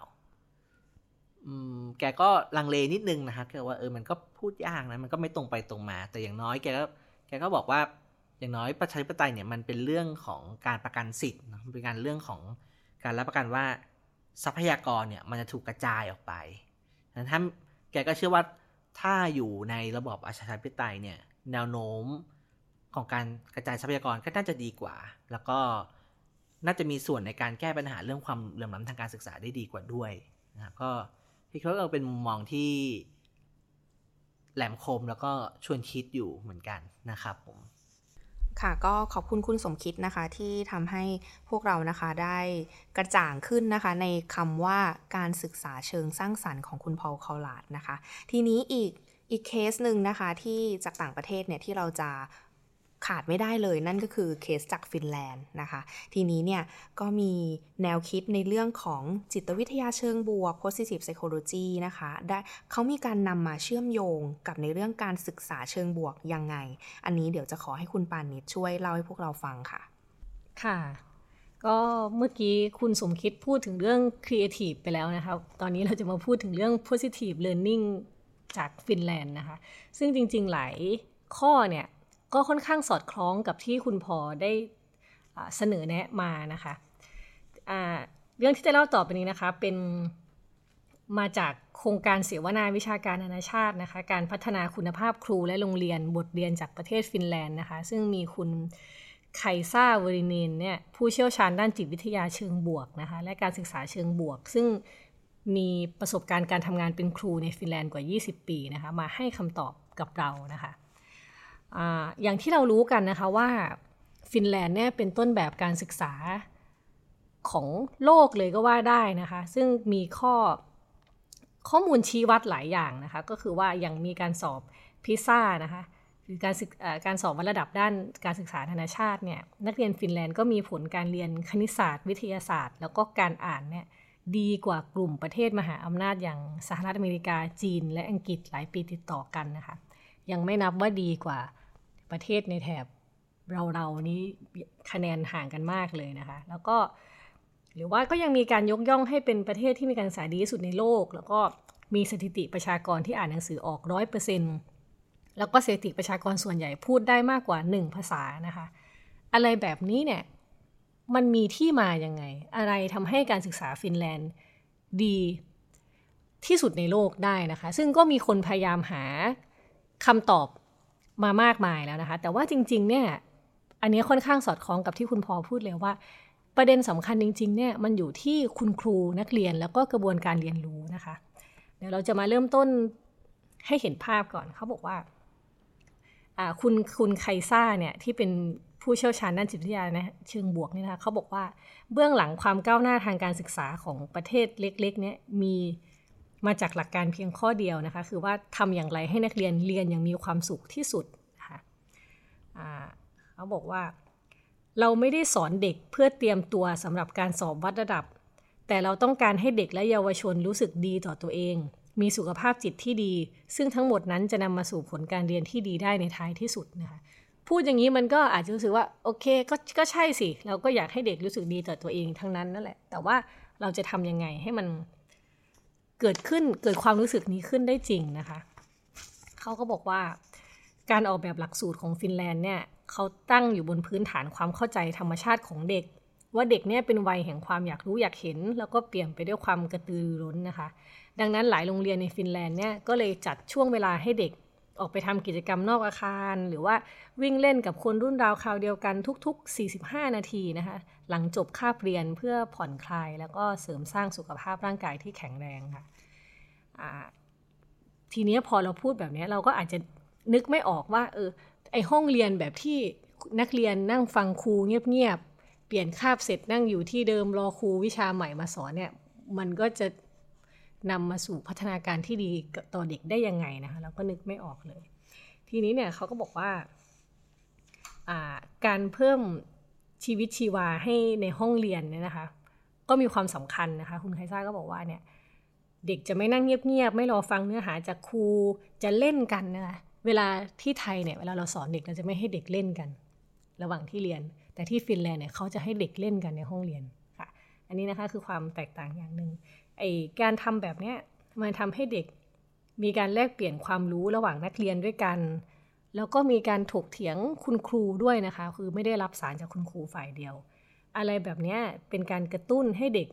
อืมแกก็ลังเลนิดนึงนะครับแกว่าเออมันก็พูดยากนะมันก็ไม่ตรงไปตรงมา แต่อย่างน้อยแกก็แกก็บอกว่า อย่างน้อยประชาธิปไตยเนี่ยมันเป็นเรื่องของการประกันสิทธิ์เป็นการเรื่องของการรับประกันว่าทรัพยากรเนี่ยมันจะถูกกระจายออกไปดังนั้นแกก็เชื่อว่าถ้าอยู่ในระบอบประชาธิปไตยเนี่ยแนวโน้มของการกระจายทรัพยากรก็น่าจะดีกว่า แล้วก็น่าจะมีส่วนในการแก้ปัญหาเรื่องความเหลื่อมล้ำทางการศึกษาได้ดีกว่าด้วยนะครับก็พี่คิดว่าเป็นมุมมองที่แหลมคมแล้วก็ชวนคิดอยู่เหมือนกันนะครับผม ค่ะก็ขอบคุณคุณสมคิดนะคะที่ทำให้พวกเรานะคะได้กระจ่างขึ้นนะคะ ในคำว่าการศึกษาเชิงสร้างสรรค์ของคุณพอลคาลาดนะคะ ทีนี้อีกอีกเคสหนึ่งนะคะที่จากต่างประเทศเนี่ยที่เราจะ ขาดไม่ได้เลยนั่นก็คือเคสจากฟินแลนด์นะคะ ทีนี้เนี่ยก็มีแนวคิดในเรื่องของจิตวิทยาเชิงบวก positive psychology นะคะได้เขามีการนำมาเชื่อมโยงกับในเรื่องการศึกษาเชิงบวกยังไง อันนี้เดี๋ยวจะขอให้คุณปานิชช่วยเล่าให้พวกเราฟังค่ะ ค่ะ ก็เมื่อกี้คุณสมคิดพูดถึงเรื่อง creative ไปแล้วนะคะตอนนี้เราจะมาพูดถึงเรื่อง positive learning จากฟินแลนด์นะคะ ซึ่งจริงๆหลายข้อเนี่ย ก็ค่อนข้างสอดคล้องกับที่คุณพอได้เสนอแนะมานะคะเรื่องที่จะเล่าต่อไปนี้นะคะเป็นมาจากโครงการเสวนาวิชาการนานาชาตินะคะ การพัฒนาคุณภาพครูและโรงเรียนบทเรียนจากประเทศฟินแลนด์นะคะ ซึ่งมีคุณไคซ่าวรินินเนี่ยผู้เชี่ยวชาญด้านจิตวิทยาเชิงบวกนะคะและการศึกษาเชิงบวก ซึ่งมีประสบการณ์การทำงานเป็นครูในฟินแลนด์กว่า 20 ปีนะคะมาให้คำตอบกับเรานะคะ อย่างที่เรารู้กันนะคะว่าฟินแลนด์เนี่ยเป็นต้นแบบการศึกษาของโลกเลยก็ว่าได้นะคะ ซึ่งมีข้อข้อมูลชี้วัดหลายอย่างนะคะ ก็คือว่ายังมีการสอบพิซ่านะคะหรือการศึกการสอบวัดระดับด้านการศึกษานานาชาติเนี่ยนักเรียนฟินแลนด์ก็มีผลการเรียนคณิตศาสตร์ วิทยาศาสตร์ แล้วก็การอ่านเนี่ยดีกว่ากลุ่มประเทศมหาอำนาจอย่างสหรัฐอเมริกาจีน และอังกฤษหลายปีติดต่อกันนะคะ ยังไม่นับว่าดีกว่า ประเทศในแถบเราๆนี้คะแนนห่างกันมากเลยนะคะ แล้วก็หรือว่าก็ยังมีการยกย่องให้เป็นประเทศที่มีการศึกษาดีที่สุดในโลก แล้วก็มีสถิติประชากรที่อ่านหนังสือออกร้อยเปอร์เซ็นต์แล้วก็สถิติประชากรส่วนใหญ่พูดได้มากกว่าหนึ่งภาษานะคะ อะไรแบบนี้เนี่ยมันมีที่มาอย่างไง อะไรทำให้การศึกษาฟินแลนด์ดีที่สุดในโลกได้นะคะ ซึ่งก็มีคนพยายามหาคำตอบ มามากมายแล้วนะคะ แต่ว่าจริง ๆ เนี่ย อันนี้ค่อนข้างสอดคล้องกับที่คุณพอพูดเลยว่า ประเด็นสำคัญจริง ๆ เนี่ย มันอยู่ที่คุณครูนักเรียนแล้วก็กระบวนการเรียนรู้นะคะ เดี๋ยวเราจะมาเริ่มต้นให้เห็นภาพก่อนเขาบอกว่าคุณคุณไคซ่าเนี่ยที่เป็นผู้เชี่ยวชาญด้านจิตวิทยานะเชิงบวกนี่นะคะเขาบอกว่าเบื้องหลังความก้าวหน้าทางการศึกษาของประเทศเล็กๆเนี่ยมี มาจากหลักการเพียงข้อเดียวนะคะ คือว่าทำอย่างไรให้นักเรียนเรียนอย่างมีความสุขที่สุดนะคะเขาบอกว่า เราไม่ได้สอนเด็กเพื่อเตรียมตัวสำหรับการสอบวัดระดับ แต่เราต้องการให้เด็กและเยาวชนรู้สึกดีต่อตัวเอง มีสุขภาพจิตที่ดี ซึ่งทั้งหมดนั้นจะนำมาสู่ผลการเรียนที่ดีได้ในท้ายที่สุดนะคะพูดอย่างนี้มันก็อาจจะรู้สึกว่าโอเคก็ก็ใช่สิ เราก็อยากให้เด็กรู้สึกดีต่อตัวเองทั้งนั้นนั่นแหละ แต่ว่าเราจะทำยังไงให้มัน เกิดขึ้นเกิดความรู้สึกนี้ขึ้นได้จริงนะคะเขาก็บอกว่าการออกแบบหลักสูตรของฟินแลนด์เนี่ยเขาตั้งอยู่บนพื้นฐานความเข้าใจธรรมชาติของเด็ก ว่าเด็กเนี่ยเป็นวัยแห่งความอยากรู้อยากเห็น แล้วก็เปลี่ยนไปด้วยความกระตือรือร้นนะคะ ดังนั้นหลายโรงเรียนในฟินแลนด์เนี่ยก็เลยจัดช่วงเวลาให้เด็กออกไปทำกิจกรรมนอกอาคาร หรือว่าวิ่งเล่นกับคนรุ่นราวคราวเดียวกันทุก ๆ 45 นาทีนะคะ หลังจบคาบเรียนเพื่อผ่อนคลาย แล้วก็เสริมสร้างสุขภาพร่างกายที่แข็งแรงค่ะ ทีนี้พอเราพูดแบบนี้เราก็อาจจะนึกไม่ออกว่าเออไอห้องเรียนแบบที่นักเรียนนั่งฟังครูเงียบๆเปลี่ยนคาบเสร็จนั่งอยู่ที่เดิมรอครูวิชาใหม่มาสอนเนี่ยมันก็จะนำมาสู่พัฒนาการที่ดีต่อเด็กได้ยังไงนะคะเราก็นึกไม่ออกเลย ทีนี้เนี่ยเขาก็บอกว่าการเพิ่มชีวิตชีวาให้ในห้องเรียนเนี่ยนะคะ ก็มีความสำคัญนะคะ คุณไคซ่าก็บอกว่าเนี่ย เด็กจะไม่นั่งเงียบๆ ไม่รอฟังเนื้อหาจากครูจะเล่นกันนะคะเวลาที่ไทยเนี่ยเวลาเราสอนเด็กเราจะไม่ให้เด็กเล่นกัน ระหว่างที่เรียน แต่ที่ฟินแลนด์เนี่ยเขาจะให้เด็กเล่นกันในห้องเรียนค่ะ อันนี้นะคะคือความแตกต่างอย่างหนึ่งไอการทำแบบเนี้ยมันทำให้เด็กมีการแลกเปลี่ยนความรู้ระหว่างนักเรียนด้วยกัน แล้วก็มีการถกเถียงคุณครูด้วยนะคะ คือไม่ได้รับสารจากคุณครูฝ่ายเดียว อะไรแบบนี้เป็นการกระตุ้นให้เด็ก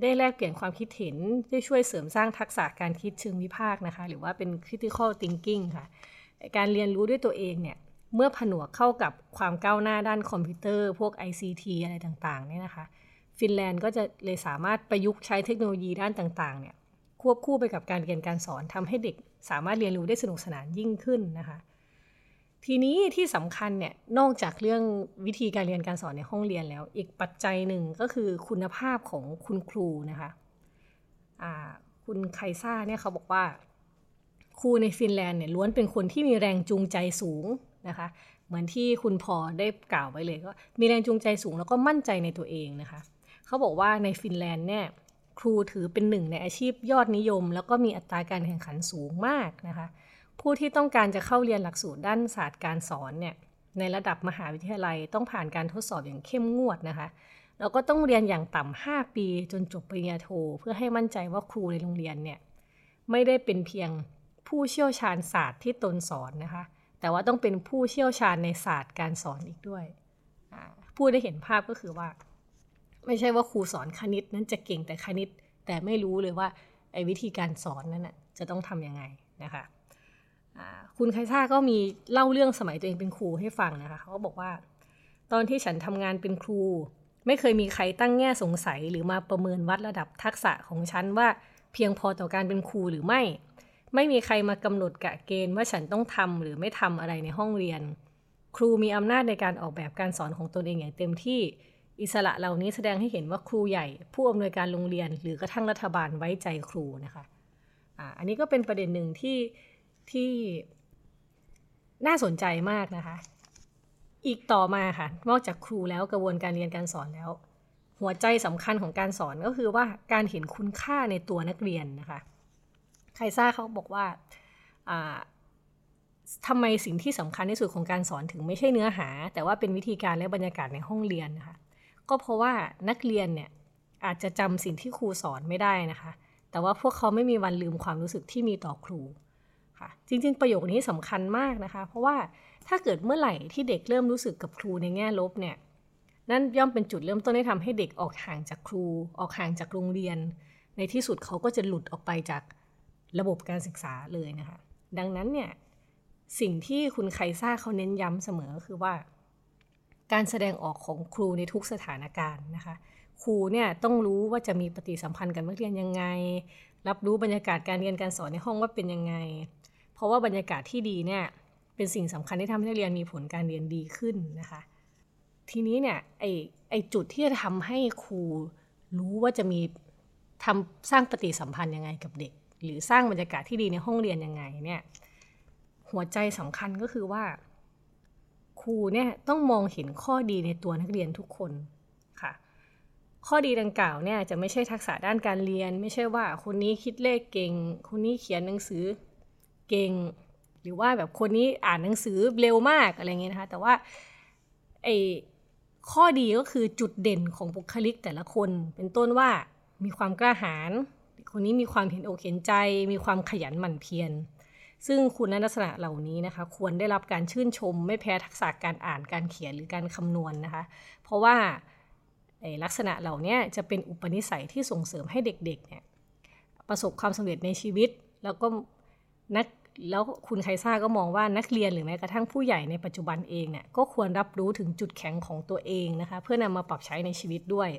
ได้แลกเปลี่ยนความคิดเห็นได้ช่วยเสริมสร้างทักษะการคิดเชิงวิพากษ์นะคะ หรือว่าเป็น critical thinking ค่ะ การเรียนรู้ด้วยตัวเองเนี่ย เมื่อผนวกเข้ากับความก้าวหน้าด้านคอมพิวเตอร์ พวก ICT อะไรต่างๆเนี่ยนะคะ ฟินแลนด์ก็จะเลยสามารถประยุกต์ใช้เทคโนโลยีด้านต่างๆเนี่ยควบคู่ไปกับการเรียนการสอนทำให้เด็กสามารถเรียนรู้ได้สนุกสนานยิ่งขึ้นนะคะ ทีนี้ที่สำคัญเนี่ยนอกจากเรื่องวิธีการเรียนการสอนในห้องเรียนแล้ว อีกปัจจัยหนึ่งก็คือคุณภาพของคุณครูนะคะคุณไคซ่าเนี่ยเขาบอกว่า ครูในฟินแลนด์เนี่ยล้วนเป็นคนที่มีแรงจูงใจสูงนะคะ เหมือนที่คุณพอได้กล่าวไว้เลยก็มีแรงจูงใจสูงแล้วก็มั่นใจในตัวเองนะคะ เขาบอกว่าในฟินแลนด์เนี่ยครูถือเป็นหนึ่งในอาชีพยอดนิยม แล้วก็มีอัตราการแข่งขันสูงมากนะคะ ผู้ที่ต้องการจะเข้าเรียนหลักสูตรด้านศาสตร์การสอนเนี่ยในระดับมหาวิทยาลัยต้องผ่านการทดสอบอย่างเข้มงวดนะคะแล้วก็ต้องเรียนอย่างต่ำ5ปีจนจบปริญญาโท เพื่อให้มั่นใจว่าครูในโรงเรียนเนี่ยไม่ได้เป็นเพียงผู้เชี่ยวชาญศาสตร์ที่ตนสอนนะคะ แต่ว่าต้องเป็นผู้เชี่ยวชาญในศาสตร์การสอนอีกด้วยผู้ได้เห็นภาพก็คือว่า ไม่ใช่ว่าครูสอนคณิตนั้นจะเก่งแต่คณิต แต่ไม่รู้เลยว่าไอ้วิธีการสอนนั้นนะจะต้องทำยังไงนะคะ คุณไคซ่าก็มีเล่าเรื่องสมัยตัวเองเป็นครูให้ฟังนะคะเขาก็บอกว่า ตอนที่ฉันทำงานเป็นครู ไม่เคยมีใครตั้งแง่สงสัยหรือมาประเมินวัดระดับทักษะของฉันว่าเพียงพอต่อการเป็นครูหรือไม่ ไม่มีใครมากำหนดกะเกณฑ์ว่าฉันต้องทำหรือไม่ทำอะไรในห้องเรียน ครูมีอำนาจในการออกแบบการสอนของตนเองอย่างเต็มที่ อิสระเหล่านี้แสดงให้เห็นว่าครูใหญ่ ผู้อำนวยการโรงเรียน หรือกระทั่งรัฐบาลไว้ใจครูนะคะ อ่า อันนี้ก็เป็นประเด็นหนึ่งที่ ที่น่าสนใจมากนะคะ อีกต่อมาค่ะ นอกจากครูแล้วกระบวนการเรียนการสอนแล้ว หัวใจสำคัญของการสอนก็คือว่าการเห็นคุณค่าในตัวนักเรียนนะคะไคซ่าเขาบอกว่าทำไมสิ่งที่สำคัญที่สุดของการสอนถึงไม่ใช่เนื้อหา แต่ว่าเป็นวิธีการและบรรยากาศในห้องเรียนนะคะก็เพราะว่านักเรียนเนี่ยอาจจะจำสิ่งที่ครูสอนไม่ได้นะคะ แต่ว่าพวกเขาไม่มีวันลืมความรู้สึกที่มีต่อครู ค่ะจริง ๆ ประโยคนี้สำคัญมากนะคะ เพราะว่าถ้าเกิดเมื่อไหร่ที่เด็กเริ่มรู้สึกกับครูในแง่ลบเนี่ยนั่นย่อมเป็นจุดเริ่มต้นที่ทำให้เด็กออกห่างจากครู ออกห่างจากโรงเรียน ในที่สุดเขาก็จะหลุดออกไปจากระบบการศึกษาเลยนะคะ ดังนั้นเนี่ยสิ่งที่คุณไคซ่าเขาเน้นย้ำเสมอคือว่า การแสดงออกของครูในทุกสถานการณ์นะคะ ครูเนี่ยต้องรู้ว่าจะมีปฏิสัมพันธ์กับนักเรียนยังไง รับรู้บรรยากาศการเรียนการสอนในห้องว่าเป็นยังไง เพราะว่าบรรยากาศที่ดีเนี่ยเป็นสิ่งสำคัญที่ทำให้นักเรียนมีผลการเรียนดีขึ้นนะคะ ทีนี้เนี่ยไอไอจุดที่จะทำให้ครูรู้ว่าจะมีทำสร้างปฏิสัมพันธ์ยังไงกับเด็ก หรือสร้างบรรยากาศที่ดีในห้องเรียนยังไงเนี่ยหัวใจสำคัญก็คือว่า ครูเนี่ยต้องมองเห็นข้อดีในตัวนักเรียนทุกคนค่ะ ข้อดีดังกล่าวเนี่ยจะไม่ใช่ทักษะด้านการเรียน ไม่ใช่ว่าคนนี้คิดเลขเก่ง คนนี้เขียนหนังสือ เก่ง หรือว่าแบบคนนี้อ่านหนังสือเร็วมากอะไรเงี้ยนะคะ แต่ว่าไอข้อดีก็คือจุดเด่นของบุคลิกแต่ละคน เป็นต้นว่ามีความกล้าหาญคนนี้มีความเห็นอกเห็นใจ มีความขยันหมั่นเพียรซึ่งคุณลักษณะเหล่านี้นะคะ ควรได้รับการชื่นชม ไม่แพ้ทักษะการอ่านการเขียนหรือการคำนวณนนะคะ เพราะว่าลักษณะเหล่านี้จะเป็นอุปนิสัยที่ส่งเสริมให้เด็กๆเนี่ยประสบความสำเร็จในชีวิต แล้วก็นัก แล้วคุณไคซ่าก็มองว่านักเรียนหรือแม้กระทั่งผู้ใหญ่ในปัจจุบันเองเนี่ยก็ควรรับรู้ถึงจุดแข็งของตัวเองนะคะ เพื่อนำมาปรับใช้ในชีวิตด้วย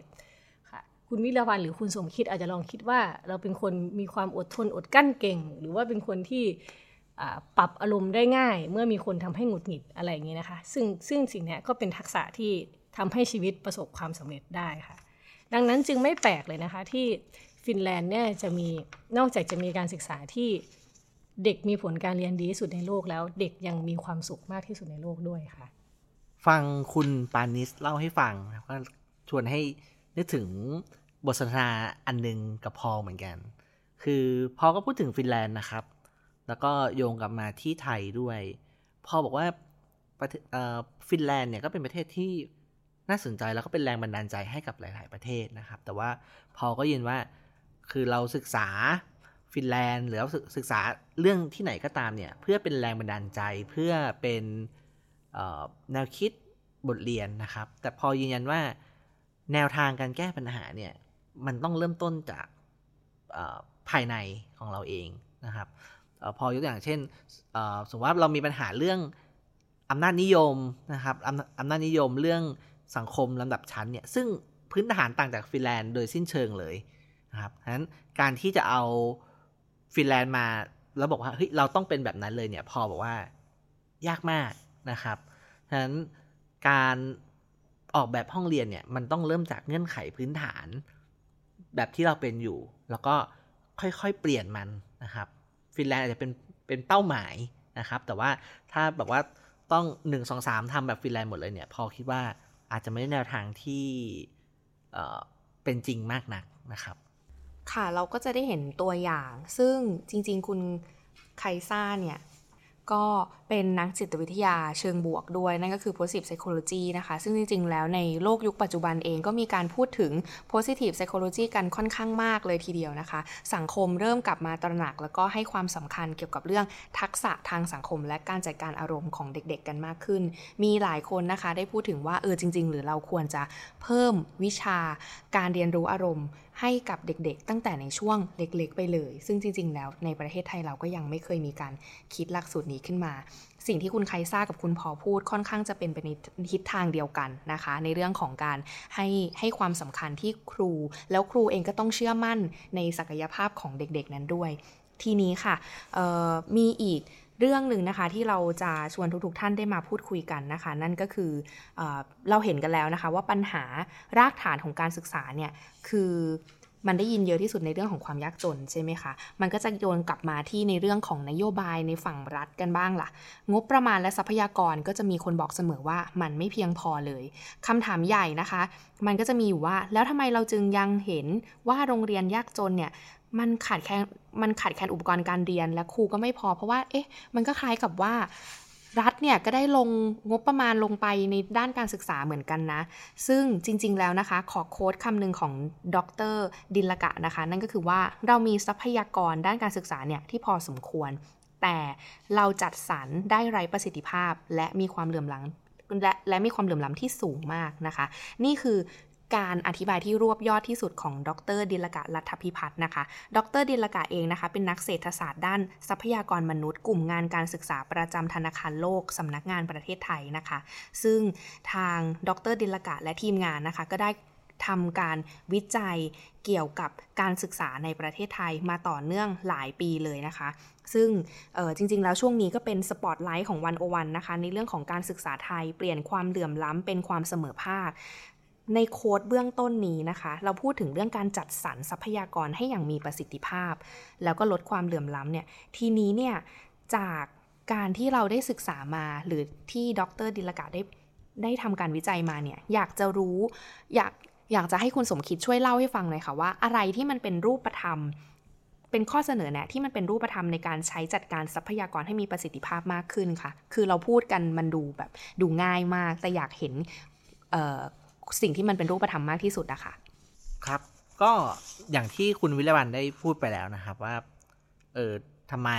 ค่ะคุณวิรวันหรือคุณสมคิดอาจจะลองคิดว่า เราเป็นคนมีความอดทนอดกั้นเก่ง หรือว่าเป็นคนที่ปรับอารมณ์ได้ง่าย เมื่อมีคนทำให้หงุดหงิดอะไรอย่างนี้นะคะ ซึ่งซึ่งสิ่งนี้ก็เป็นทักษะที่ทำให้ชีวิตประสบความสำเร็จได้ค่ะ ดังนั้นจึงไม่แปลกเลยนะคะที่ฟินแลนด์เนี่ยจะมีนอกจากจะมีการศึกษาที่ เด็กมีผลการเรียนดีที่สุดในโลกแล้ว เด็กยังมีความสุขมากที่สุดในโลกด้วยค่ะ ฟังคุณปานิสเล่าให้ฟังแล้วก็ชวนให้นึกถึงบทสนทนาอันนึงกับพอเหมือนกัน คือพอก็พูดถึงฟินแลนด์นะครับ แล้วก็โยงกลับมาที่ไทยด้วย พอบอกว่าฟินแลนด์เนี่ยก็เป็นประเทศที่น่าสนใจแล้วก็เป็นแรงบันดาลใจให้กับหลาย ๆ ประเทศนะครับ แต่ว่าพอก็ยืนว่าคือเราศึกษา ฟินแลนด์หรือศึกษาเรื่องที่ไหนก็ตามเนี่ย เพื่อเป็นแรงบันดาลใจเพื่อเป็นแนวคิดบทเรียนนะครับ แต่พอยืนยันว่าแนวทางการแก้ปัญหาเนี่ย มันต้องเริ่มต้นจากภายในของเราเองนะครับพอยกตัวอย่างเช่นสมมติว่าเรามีปัญหาเรื่องอำนาจนิยมนะครับอำนาจนิยมเรื่องสังคมลำดับชั้นเนี่ยซึ่งพื้นฐานต่างจากฟินแลนด์โดยสิ้นเชิงเลยนะครับฉะนั้นการที่จะเอา ฟินแลนด์มาแล้วบอกว่าเฮ้ยเราต้องเป็นแบบนั้นเลยเนี่ยพอบอกว่ายากมากนะครับฉะนั้นการออกแบบห้องเรียนเนี่ยมันต้องเริ่มจากเงื่อนไขพื้นฐาน แบบที่เราเป็นอยู่ แล้วก็ค่อยๆเปลี่ยนมันนะครับ ฟินแลนด์อาจจะเป็นเป็นเป้าหมายนะครับ แต่ว่าถ้าแบบว่าต้องหนึ่งสองสามทำแบบฟินแลนด์หมดเลยเนี่ย พอคิดว่าอาจจะไม่ได้แนวทางที่เป็นจริงมากนักนะครับ ค่ะเราก็จะได้เห็นตัวอย่าง ซึ่งจริงๆ คุณไคซ่าเนี่ย ก็เป็นนักจิตวิทยาเชิงบวกด้วย นั่นก็คือ positive psychology นะคะ ซึ่งจริง ๆ แล้วในโลกยุคปัจจุบันเองก็มีการพูดถึง positive psychology กันค่อนข้างมากเลยทีเดียวนะคะ สังคมเริ่มกลับมาตระหนัก แล้วก็ให้ความสำคัญเกี่ยวกับเรื่องทักษะทางสังคม และการจัดการอารมณ์ของเด็ก ๆ กันมากขึ้น มีหลายคนนะคะได้พูดถึงว่าเออจริง ๆ หรือเราควรจะเพิ่มวิชาการเรียนรู้อารมณ์ให้กับเด็กๆ ตั้งแต่ในช่วงเล็กๆ ไปเลย ซึ่งจริงๆ แล้วในประเทศไทยเราก็ยังไม่เคยมีการคิดหลักสูตรนี้ขึ้นมา สิ่งที่คุณไคซ่ากับคุณพอพูดค่อนข้างจะเป็นไปในทิศทางเดียวกันนะคะ ในเรื่องของการให้ให้ความสำคัญที่ครู แล้วครูเองก็ต้องเชื่อมั่นในศักยภาพของเด็กๆ นั้นด้วย ทีนี้ค่ะมีอีก เรื่องหนึ่งนะคะที่เราจะชวนทุกๆท่านได้มาพูดคุยกันนะคะ นั่นก็คือเอเราเห็นกันแล้วนะคะ ว่าปัญหารากฐานของการศึกษาเนี่ยคือมันได้ยินเยอะที่สุดในเรื่องของความยากจนใช่ไหมคะ มันก็จะโยนกลับมาที่ในเรื่องของนโยบายในฝั่งรัฐกันบ้างล่ะ งบประมาณและทรัพยากรก็จะมีคนบอกเสมอว่ามันไม่เพียงพอเลยคำถามใหญ่นะคะ มันก็จะมีอยู่ว่า แล้วทำไมเราจึงยังเห็นว่าโรงเรียนยากจนเนี่ย มันขาดแคลนมันขาดแคลนอุปกรณ์การเรียนและครูก็ไม่พอ เพราะว่าเอ๊ะมันก็คล้ายกับว่ารัฐเนี่ยก็ได้ลงงบประมาณลงไปในด้านการศึกษาเหมือนกันนะ ซึ่งจริงๆแล้วนะคะ ขอโค้ดคำหนึ่งของดรดินละกะนะคะ นั่นก็คือว่าเรามีทรัพยากรด้านการศึกษาเนี่ยที่พอสมควร แต่เราจัดสรรได้ไร้ประสิทธิภาพ และมีความเหลื่อมล้ำและและมีความเหลื่อมล้ำที่สูงมากนะคะ นี่คือ การอธิบายที่รวบยอดที่สุดของดรดิลกะรัฐพิพัฒน์นะคะ ดรดิลกะเองนะคะ เป็นนักเศรษฐศาสตร์ด้านทรัพยากรมนุษย์ กลุ่มงานการศึกษาประจำธนาคารโลกสำนักงานประเทศไทยนะคะ ซึ่งทางดรดิลกะและทีมงานนะคะ ก็ได้ทำการวิจัยเกี่ยวกับการศึกษาในประเทศไทยมาต่อเนื่องหลายปีเลยนะคะ ซึ่งจริงๆ แล้วช่วงนี้ก็เป็นสปอตไลท์ของวันโอวันนะคะ ในเรื่องของการศึกษาไทยเปลี่ยนความเหลื่อมล้ำเป็นความเสมอภาค ในโค้ดเบื้องต้นนี้นะคะ เราพูดถึงเรื่องการจัดสรรทรัพยากรให้อย่างมีประสิทธิภาพ แล้วก็ลดความเหลื่อมล้ำเนี่ย ทีนี้เนี่ย จากการที่เราได้ศึกษามาหรือที่ดรดิลกาได้ได้ทำการวิจัยมาเนี่ย อยากจะรู้ อยากอยากจะให้คุณสมคิดช่วยเล่าให้ฟังหน่อยค่ะว่า อะไรที่มันเป็นรูปธรรม เป็นข้อเสนอแนะที่มันเป็นรูปธรรมในการใช้จัดการทรัพยากรให้มีประสิทธิภาพมากขึ้นค่ะ คือเราพูดกันมันดูแบบดูง่ายมาก แต่อยากเห็น สิ่งที่มันเป็นรูปธรรมมากที่สุดอะค่ะ ครับ ก็อย่างที่คุณวิรวันได้พูดไปแล้วนะครับว่า เออทำไม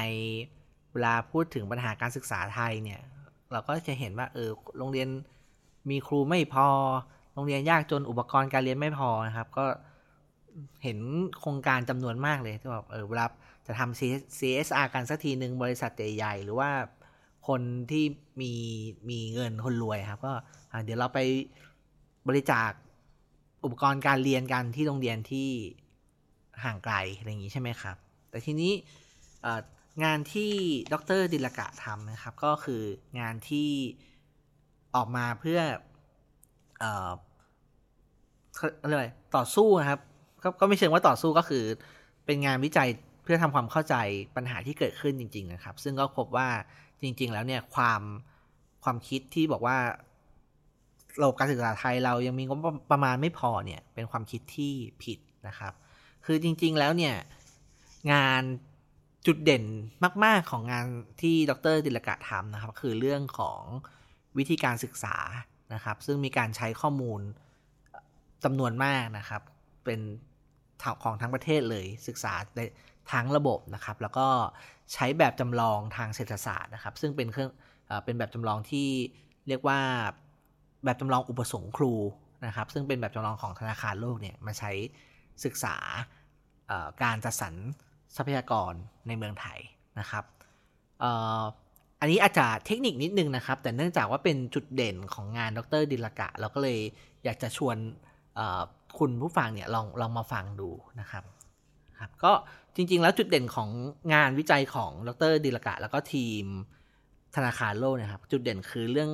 เวลาพูดถึงปัญหาการศึกษาไทยเนี่ย เราก็จะเห็นว่า เออ โรงเรียนมีครูไม่พอ โรงเรียนยากจนอุปกรณ์การเรียนไม่พอนะครับ ก็เห็นโครงการจำนวนมากเลยที่แบบเออเวลาจะทำ CSR กันสักทีหนึ่งบริษัทใหญ่ๆหรือว่าคนที่มีมีเงินคนรวยครับ ก็เดี๋ยวเราไป บริจาคอุปกรณ์การเรียนกันที่โรงเรียนที่ห่างไกลอะไรอย่างนี้ใช่ไหมครับ แต่ทีนี้งานที่ดรดิลกะทำนะครับ ก็คืองานที่ออกมาเพื่อเอ่ออะไรต่อสู้นะครับก็ก็ไม่เชิงว่าต่อสู้ก็คือ เป็นงานวิจัยเพื่อทำความเข้าใจปัญหาที่เกิดขึ้นจริง ๆ นะครับ ซึ่งก็พบว่าจริง ๆ แล้วเนี่ยความความคิดที่บอกว่า ระบบการศึกษาไทยเรายังมีงบประมาณไม่พอเนี่ยเป็นความคิดที่ผิดนะครับ คือจริง ๆ แล้วเนี่ยงานจุดเด่นมาก ๆ ของงานที่ดรดิลกะทำนะครับ คือเรื่องของวิธีการศึกษานะครับ ซึ่งมีการใช้ข้อมูลจำนวนมากนะครับ เป็นของทั้งประเทศเลยศึกษาในทั้งระบบนะครับ แล้วก็ใช้แบบจำลองทางเศรษฐศาสตร์นะครับ ซึ่งเป็นเครื่องเป็นแบบจำลองที่เรียกว่า แบบจำลองอุปสงค์ครูนะครับ ซึ่งเป็นแบบจำลองของธนาคารโลกเนี่ยมาใช้ศึกษาการจัดสรรทรัพยากรในเมืองไทยนะครับอันนี้อาจจะเทคนิคนิดนึงนะครับ แต่เนื่องจากว่าเป็นจุดเด่นของงานดรดิลกะ เราก็เลยอยากจะชวนคุณผู้ฟังเนี่ยลองลองมาฟังดูนะครับครับ ก็จริงๆแล้วจุดเด่นของงานวิจัยของดรดิลกะ แล้วก็ทีมธนาคารโลกนะครับ จุดเด่นคือเรื่อง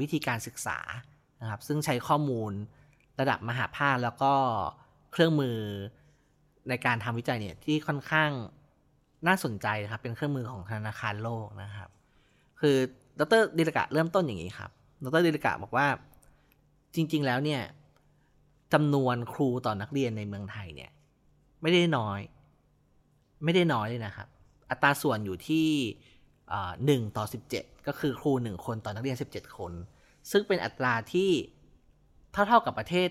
วิธีการศึกษานะครับซึ่งใช้ข้อมูลระดับมหาภาคแล้วก็เครื่องมือในการทำวิจัยเนี่ยที่ค่อนข้างน่าสนใจครับเป็นเครื่องมือของธนาคารโลกนะครับ คือดรดิลกะเริ่มต้นอย่างนี้ครับดรดิลกะบอกว่าจริง ๆ แล้วเนี่ยจำนวนครูต่อนนักเรียนในเมืองไทยเนี่ยไม่ได้น้อย ไม่ได้น้อยเลยนะครับ อัตราส่วนอยู่ที่หนึ่งต่อสิบเจ็ด ก็คือครูหนึ่งคนต่อนักเรียนสิบเจ็ดคน ซึ่งเป็นอัตราที่เท่าๆกับประเทศ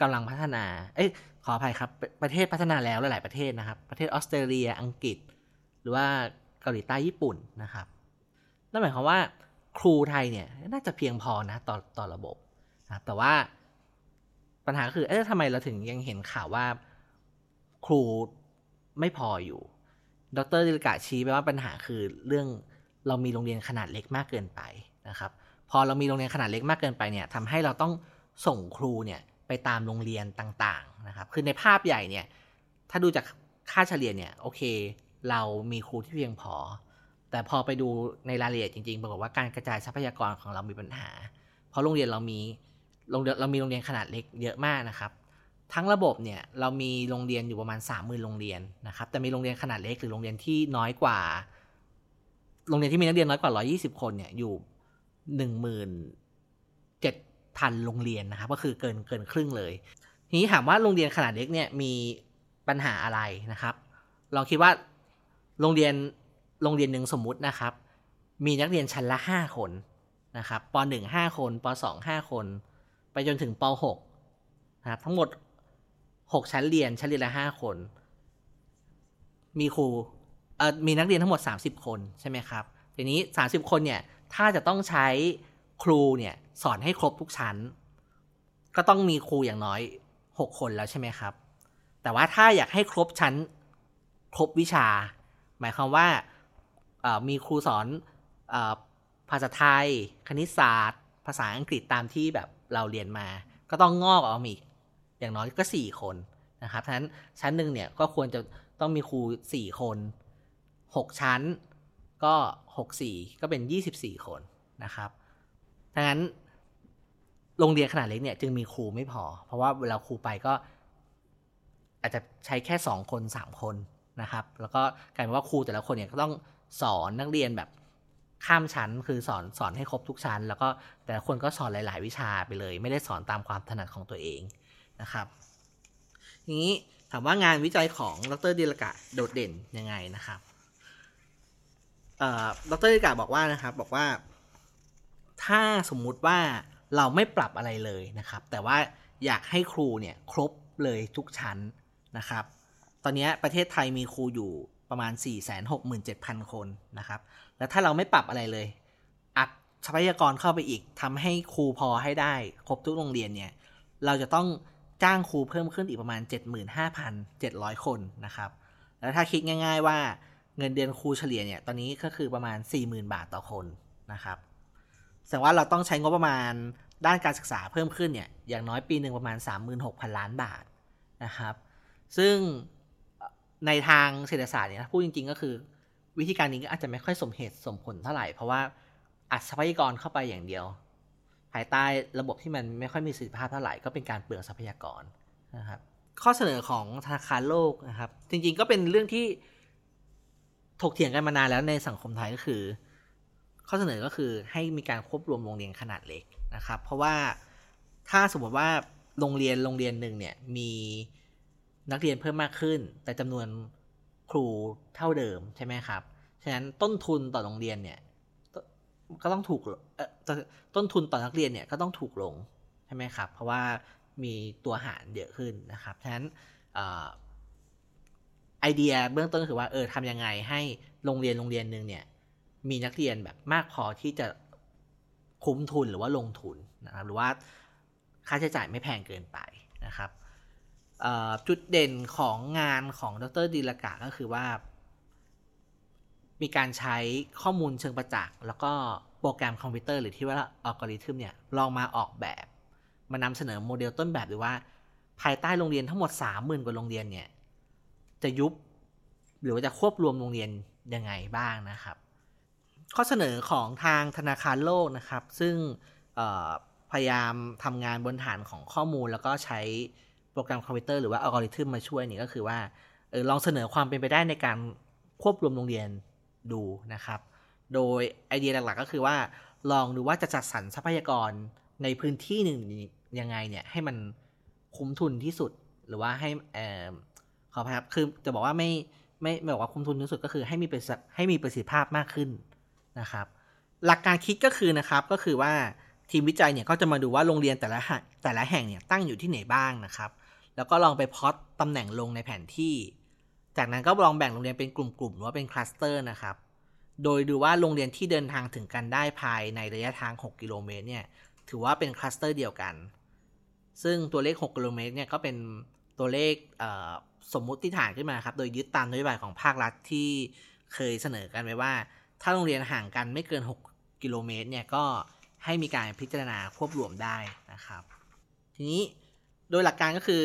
กำลังพัฒนา เอ้ยขออภัยครับ ประเทศพัฒนาแล้วหลาย ๆประเทศนะครับ ประเทศออสเตรเลีย อังกฤษ หรือว่าเกาหลีใต้ญี่ปุ่นนะครับ นั่นหมายความว่าครูไทยเนี่ยน่าจะเพียงพอนะต่อต่อระบบนะแต่ว่าปัญหาคือ เอ๊ะทำไมเราถึงยังเห็นข่าวว่าครูไม่พออยู่ ดรดิลกะชี้ไปว่าปัญหาคือเรื่อง เรามีโรงเรียนขนาดเล็กมากเกินไปนะครับ พอเรามีโรงเรียนขนาดเล็กมากเกินไปเนี่ยทำให้เราต้องส่งครูเนี่ยไปตามโรงเรียนต่างๆนะครับ คือในภาพใหญ่เนี่ยถ้าดูจากค่าเฉลี่ยเนี่ยโอเค เรามีครูที่เพียงพอ แต่พอไปดูในรายละเอียดจริงๆปรากฏว่าการกระจายทรัพยากรของเรามีปัญหา เพราะโรงเรียนเรามีโรงเรียนเรามีโรงเรียนขนาดเล็กเยอะมากนะครับ ทั้งระบบเนี่ยเรามีโรงเรียนอยู่ประมาณสามหมื่นโรงเรียนนะครับแต่มีโรงเรียนขนาดเล็กหรือโรงเรียนที่น้อยกว่า โรงเรียนที่มีนักเรียนน้อยกว่าร้อยี่สิบคนเนี่ยอยู่หนึ่งหมื่นเจ็ดพันโรงเรียนนะครับก็คือเกินเกินครึ่งเลย ทีนี้ถามว่าโรงเรียนขนาดเล็กเนี่ยมีปัญหาอะไรนะครับ เราคิดว่าโรงเรียนโรงเรียนหนึ่งสมมุตินะครับ มีนักเรียนชั้นละห้าคนนะครับปหนึ่งห้าคนปสองห้าคน ไปจนถึงปหกนะครับทั้งหมดหกชั้นเรียนชั้นเรียนละห้าคน มีครู มีนักเรียนทั้งหมดสามสิบคนใช่ไหมครับ ทีนี้สามสิบคนเนี่ยถ้าจะต้องใช้ครูเนี่ยสอนให้ครบทุกชั้น ก็ต้องมีครูอย่างน้อยหกคนแล้วใช่ไหมครับ แต่ว่าถ้าอยากให้ครบชั้นครบวิชา หมายความว่ามีครูสอนอภาษาไทย คณิตศาสตร์ ภาษาอังกฤษตามที่แบบเราเรียนมา ก็ต้องงอกออกมาอีกอย่างน้อยก็สี่คนนะครับฉะนั้นชั้นหนึ่งเนี่ยก็ควรจะต้องมีครูสี่คน หกชั้น ก็หกสี่ก็เป็นยี่สิบสี่คนนะครับดังนั้นโรงเรียนขนาดเล็กเนี่ยจึงมีครูไม่พอ เพราะว่าเวลาครูไปก็อาจจะใช้แค่สองคนสามคนนะครับ แล้วก็กลายเป็นว่าครูแต่ละคนเนี่ยก็ต้องสอนนักเรียนแบบข้ามชั้นคือสอนสอนให้ครบทุกชั้น แล้วก็แต่ละคนก็สอนหลาย ๆ วิชาไปเลย ไม่ได้สอนตามความถนัดของตัวเองนะครับทีนี้ถามว่างานวิจัยของดรดิลกะโดดเด่นยังไงนะครับ ดรดิลกะบอกว่านะครับบอกว่า ถ้าสมมุติว่าเราไม่ปรับอะไรเลยนะครับ แต่ว่าอยากให้ครูเนี่ยครบเลยทุกชั้นนะครับ ตอนนี้ประเทศไทยมีครูอยู่ประมาณ 467,000 คนนะครับ แล้วถ้าเราไม่ปรับอะไรเลย อัดทรัพยากรเข้าไปอีกทำให้ครูพอให้ได้ ครบทุกโรงเรียนเนี่ย เราจะต้องจ้างครูเพิ่มขึ้นอีกประมาณ 75,700 คนนะครับ แล้วถ้าคิดง่าย ๆว่า เงินเดือนครูเฉลี่ยเนี่ย ตอนนี้ก็คือประมาณ 40,000 บาทต่อคนนะครับ แสดงว่าเราต้องใช้งบประมาณด้านการศึกษาเพิ่มขึ้นเนี่ย อย่างน้อยปีหนึ่งประมาณ 36,000 ล้านบาทนะครับ ซึ่งในทางเศรษฐศาสตร์เนี่ยพูดจริง ๆ ก็คือ วิธีการนี้ก็อาจจะไม่ค่อยสมเหตุสมผลเท่าไหร่ เพราะว่าอัดทรัพยากรเข้าไปอย่างเดียว ภายใต้ระบบที่มันไม่ค่อยมีประสิทธิภาพเท่าไหร่ก็เป็นการเปลืองทรัพยากรนะครับข้อเสนอของธนาคารโลกนะครับ จริงๆก็เป็นเรื่องที่ ถกเถียงกันมานานแล้วในสังคมไทยก็คือ ข้อเสนอก็คือให้มีการควบรวมโรงเรียนขนาดเล็กนะครับ เพราะว่าถ้าสมมติว่าโรงเรียนโรงเรียนหนึ่งเนี่ยมีนักเรียนเพิ่มมากขึ้น แต่จำนวนครูเท่าเดิมใช่ไหมครับฉะนั้นต้นทุนต่อโรงเรียนเนี่ยก็ต้องถูกต้นทุนต่อนักเรียนเนี่ยก็ต้องถูกลงใช่ไหมครับ เพราะว่ามีตัวหารเยอะขึ้นนะครับ ฉะนั้น ไอเดียเบื้องต้นคือว่าเออทำยังไงให้โรงเรียนโรงเรียนหนึ่งเนี่ย มีนักเรียนแบบมากพอที่จะคุ้มทุนหรือว่าลงทุนนะครับ หรือว่าค่าใช้จ่ายไม่แพงเกินไปนะครับจุดเด่นของงานของดรดิลกะก็คือว่า มีการใช้ข้อมูลเชิงประจักษ์ แล้วก็โปรแกรมคอมพิวเตอร์หรือที่ว่าอัลกอริทึมเนี่ย ลองมาออกแบบ มานำเสนอโมเดลต้นแบบหรือว่า ภายใต้โรงเรียนทั้งหมด 30,000 กว่าโรงเรียนเนี่ย จะยุบ หรือว่าจะควบรวมโรงเรียนยังไงบ้างนะครับ ข้อเสนอของทางธนาคารโลกนะครับ ซึ่งพยายามทำงานบนฐานของข้อมูล แล้วก็ใช้โปรแกรมคอมพิวเตอร์หรือว่าอัลกอริทึมมาช่วยนี่ก็คือว่าออลองเสนอความเป็นไปได้ในการควบรวมโรงเรียนดูนะครับ โดยไอเดียหลักๆก็คือว่าลองดูว่าจะจัดสรรทรัพยากรในพื้นที่หนึ่งยังไงเนี่ยให้มันคุ้มทุนที่สุด หรือว่าให้ ขอครับคือจะบอกว่าไม่ไม่ไม่บอกว่าคุ้มทุนที่สุดก็คือให้มีประให้มีประสิทธิภาพมากขึ้นนะครับ หลักการคิดก็คือนะครับก็คือว่าทีมวิจัยเนี่ยก็จะมาดูว่าโรงเรียนแต่ละแต่ละแห่งเนี่ยตั้งอยู่ที่ไหนบ้างนะครับ แล้วก็ลองไปพอตตำแหน่งลงในแผนที่ จากนั้นก็ลองแบ่งโรงเรียนเป็นกลุ่มๆหรือว่าเป็นคลัสเตอร์นะครับ โดยดูว่าโรงเรียนที่เดินทางถึงกันได้ภายในระยะทาง 6 กิโลเมตรเนี่ยถือว่าเป็นคลัสเตอร์เดียวกัน ซึ่งตัวเลข 6 กิโลเมตรเนี่ยก็เป็น ตัวเลขสมมุติฐานขึ้นมาครับ โดยยึดตามนโยบายของภาครัฐที่เคยเสนอกันไว้ว่า ถ้าโรงเรียนห่างกันไม่เกิน 6 กิโลเมตรเนี่ยก็ให้มีการพิจารณาควบรวมได้นะครับ ทีนี้โดยหลักการก็คือ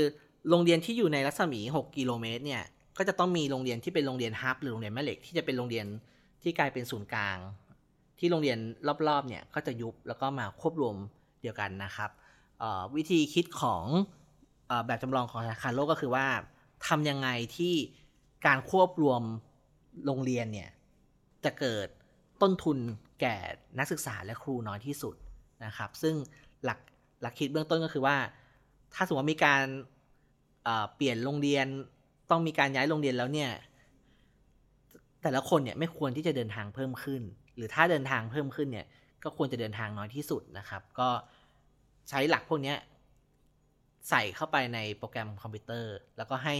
โรงเรียนที่อยู่ในรัศมี 6 กิโลเมตรเนี่ยก็จะต้องมีโรงเรียนที่เป็นโรงเรียนฮับหรือโรงเรียนแม่เหล็กที่จะเป็นโรงเรียนที่กลายเป็นศูนย์กลาง ที่โรงเรียนรอบๆเนี่ยก็จะยุบแล้วก็มาควบรวมเดียวกันนะครับวิธีคิดของ แบบจำลองของธนาคารโลกก็คือว่าทำยังไงที่การควบรวมโรงเรียนเนี่ย จะเกิดต้นทุนแก่นักศึกษาและครูน้อยที่สุดนะครับ ซึ่งหลักหลักคิดเบื้องต้นก็คือว่า ถ้าสมมติว่ามีการเปลี่ยนโรงเรียนต้องมีการย้ายโรงเรียนแล้วเนี่ย แต่ละคนเนี่ยไม่ควรที่จะเดินทางเพิ่มขึ้น หรือถ้าเดินทางเพิ่มขึ้นเนี่ย ก็ควรจะเดินทางน้อยที่สุดนะครับ ก็ใช้หลักพวกนี้ ใส่เข้าไปในโปรแกรมคอมพิวเตอร์ แล้วก็ให้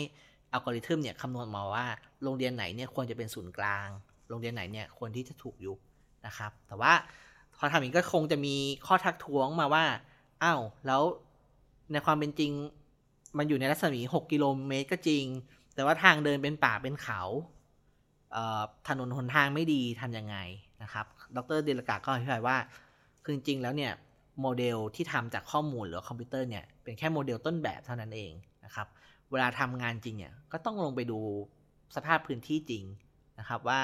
อัลกอริทึมเนี่ยคำนวณมาว่าโรงเรียนไหนเนี่ยควรจะเป็นศูนย์กลาง โรงเรียนไหนเนี่ยควรที่จะถูกยุบนะครับ แต่ว่าพอทำอย่างนี้ก็คงจะมีข้อทักท้วงมาว่าอ้าวแล้วในความเป็นจริงมันอยู่ในรัศมี 6 กิโลเมตรก็จริง แต่ว่าทางเดินเป็นป่าเป็นเขาถนนหนทางไม่ดีทำยังไงนะครับ ดรดิลกะก็อธิบายว่า คือจริงแล้วเนี่ย โมเดลที่ทำจากข้อมูลหรือคอมพิวเตอร์เนี่ย เป็นแค่โมเดลต้นแบบเท่านั้นเองนะครับ เวลาทำงานจริงเนี่ยก็ต้องลงไปดูสภาพพื้นที่จริงนะครับ ว่า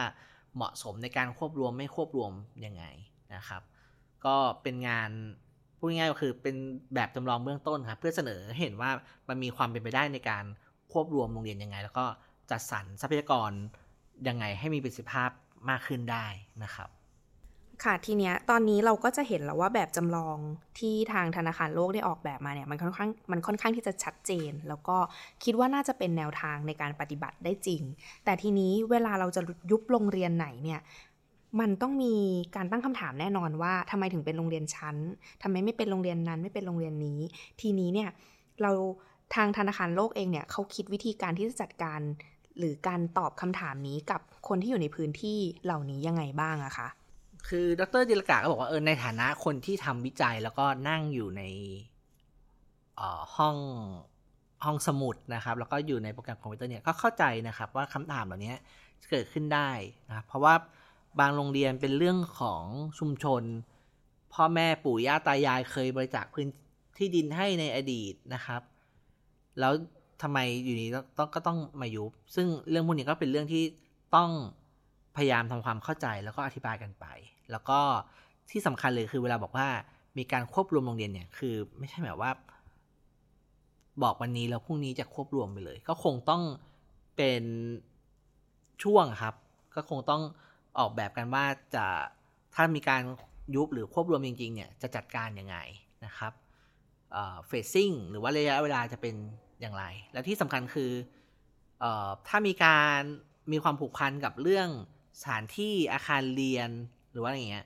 เหมาะสมในการควบรวมไม่ควบรวมยังไงนะครับ ก็เป็นงานพูดง่ายก็คือเป็นแบบจำลองเบื้องต้นครับเพื่อเสนอเห็นว่ามันมีความเป็นไปได้ในการควบรวมโรงเรียนยังไง แล้วก็จัดสรรทรัพยากรยังไงให้มีประสิทธิภาพมากขึ้นได้นะครับ ค่ะทีเนี้ยตอนนี้เราก็จะเห็นแล้วว่าแบบจำลองที่ทางธนาคารโลกได้ออกแบบมาเนี่ยมันค่อนข้างมันค่อนข้างที่จะชัดเจน แล้วก็คิดว่าน่าจะเป็นแนวทางในการปฏิบัติได้จริง แต่ทีนี้เวลาเราจะยุบโรงเรียนไหนเนี่ยมันต้องมีการตั้งคำถามแน่นอนว่าทำไมถึงเป็นโรงเรียนชั้นทำไมไม่เป็นโรงเรียนนั้นไม่เป็นโรงเรียนนี้ ทีนี้เนี่ยเราทางธนาคารโลกเองเนี่ยเขาคิดวิธีการที่จะจัดการ หรือการตอบคำถามนี้กับคนที่อยู่ในพื้นที่เหล่านี้ยังไงบ้างอะคะ คือดรจิรกาก็บอกว่าเออในฐานะคนที่ทำวิจัยแล้วก็นั่งอยู่ในห้องห้องสมุดนะครับ แล้วก็อยู่ในโปรแกรมคอมพิวเตอร์เนี่ยก็เข้าใจนะครับว่าคำถามเหล่านี้เกิดขึ้นได้นะครับเพราะว่าบางโรงเรียนเป็นเรื่องของชุมชน พ่อแม่ปู่ย่าตายายเคยบริจาคพื้นที่ดินให้ในอดีตนะครับ แล้วทำไมอยู่นี้ต้องก็ต้องมายุบซึ่งเรื่องพวกนี้ก็เป็นเรื่องที่ต้อง พยายามทำความเข้าใจแล้วก็อธิบายกันไป แล้วก็ที่สำคัญเลยคือเวลาบอกว่ามีการควบรวมโรงเรียนเนี่ย คือไม่ใช่แบบว่า บอกวันนี้แล้วพรุ่งนี้จะควบรวมไปเลย ก็คงต้องเป็นช่วงครับ ก็คงต้องออกแบบกันว่าจะถ้ามีการยุบหรือควบรวมจริงๆเนี่ยจะจัดการยังไงนะครับเฟสซิ่งหรือว่าระยะเวลาจะเป็นอย่างไร และที่สำคัญคืออถ้ามีการมีความผูกพันกับเรื่อง สถานที่อาคารเรียนหรือว่าอย่างเงี้ย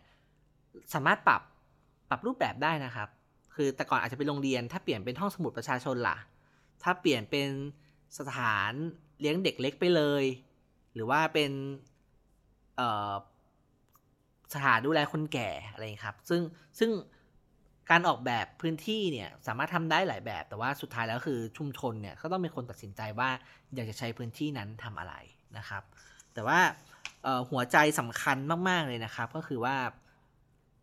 สามารถปรับปรับรูปแบบได้นะครับ คือแต่ก่อนอาจจะเป็นโรงเรียน ถ้าเปลี่ยนเป็นห้องสมุดประชาชนล่ะ ถ้าเปลี่ยนเป็นสถานเลี้ยงเด็กเล็กไปเลย หรือว่าเป็นสถานดูแลคนแก่อะไรครับซึ่งซึ่งการออกแบบพื้นที่เนี่ยสามารถทำได้หลายแบบ แต่ว่าสุดท้ายแล้วคือชุมชนเนี่ยก็ต้องเป็นคนตัดสินใจว่าอยากจะใช้พื้นที่นั้นทำอะไรนะครับ แต่ว่า หัวใจสำคัญมาก ๆ เลยนะครับ ก็คือว่า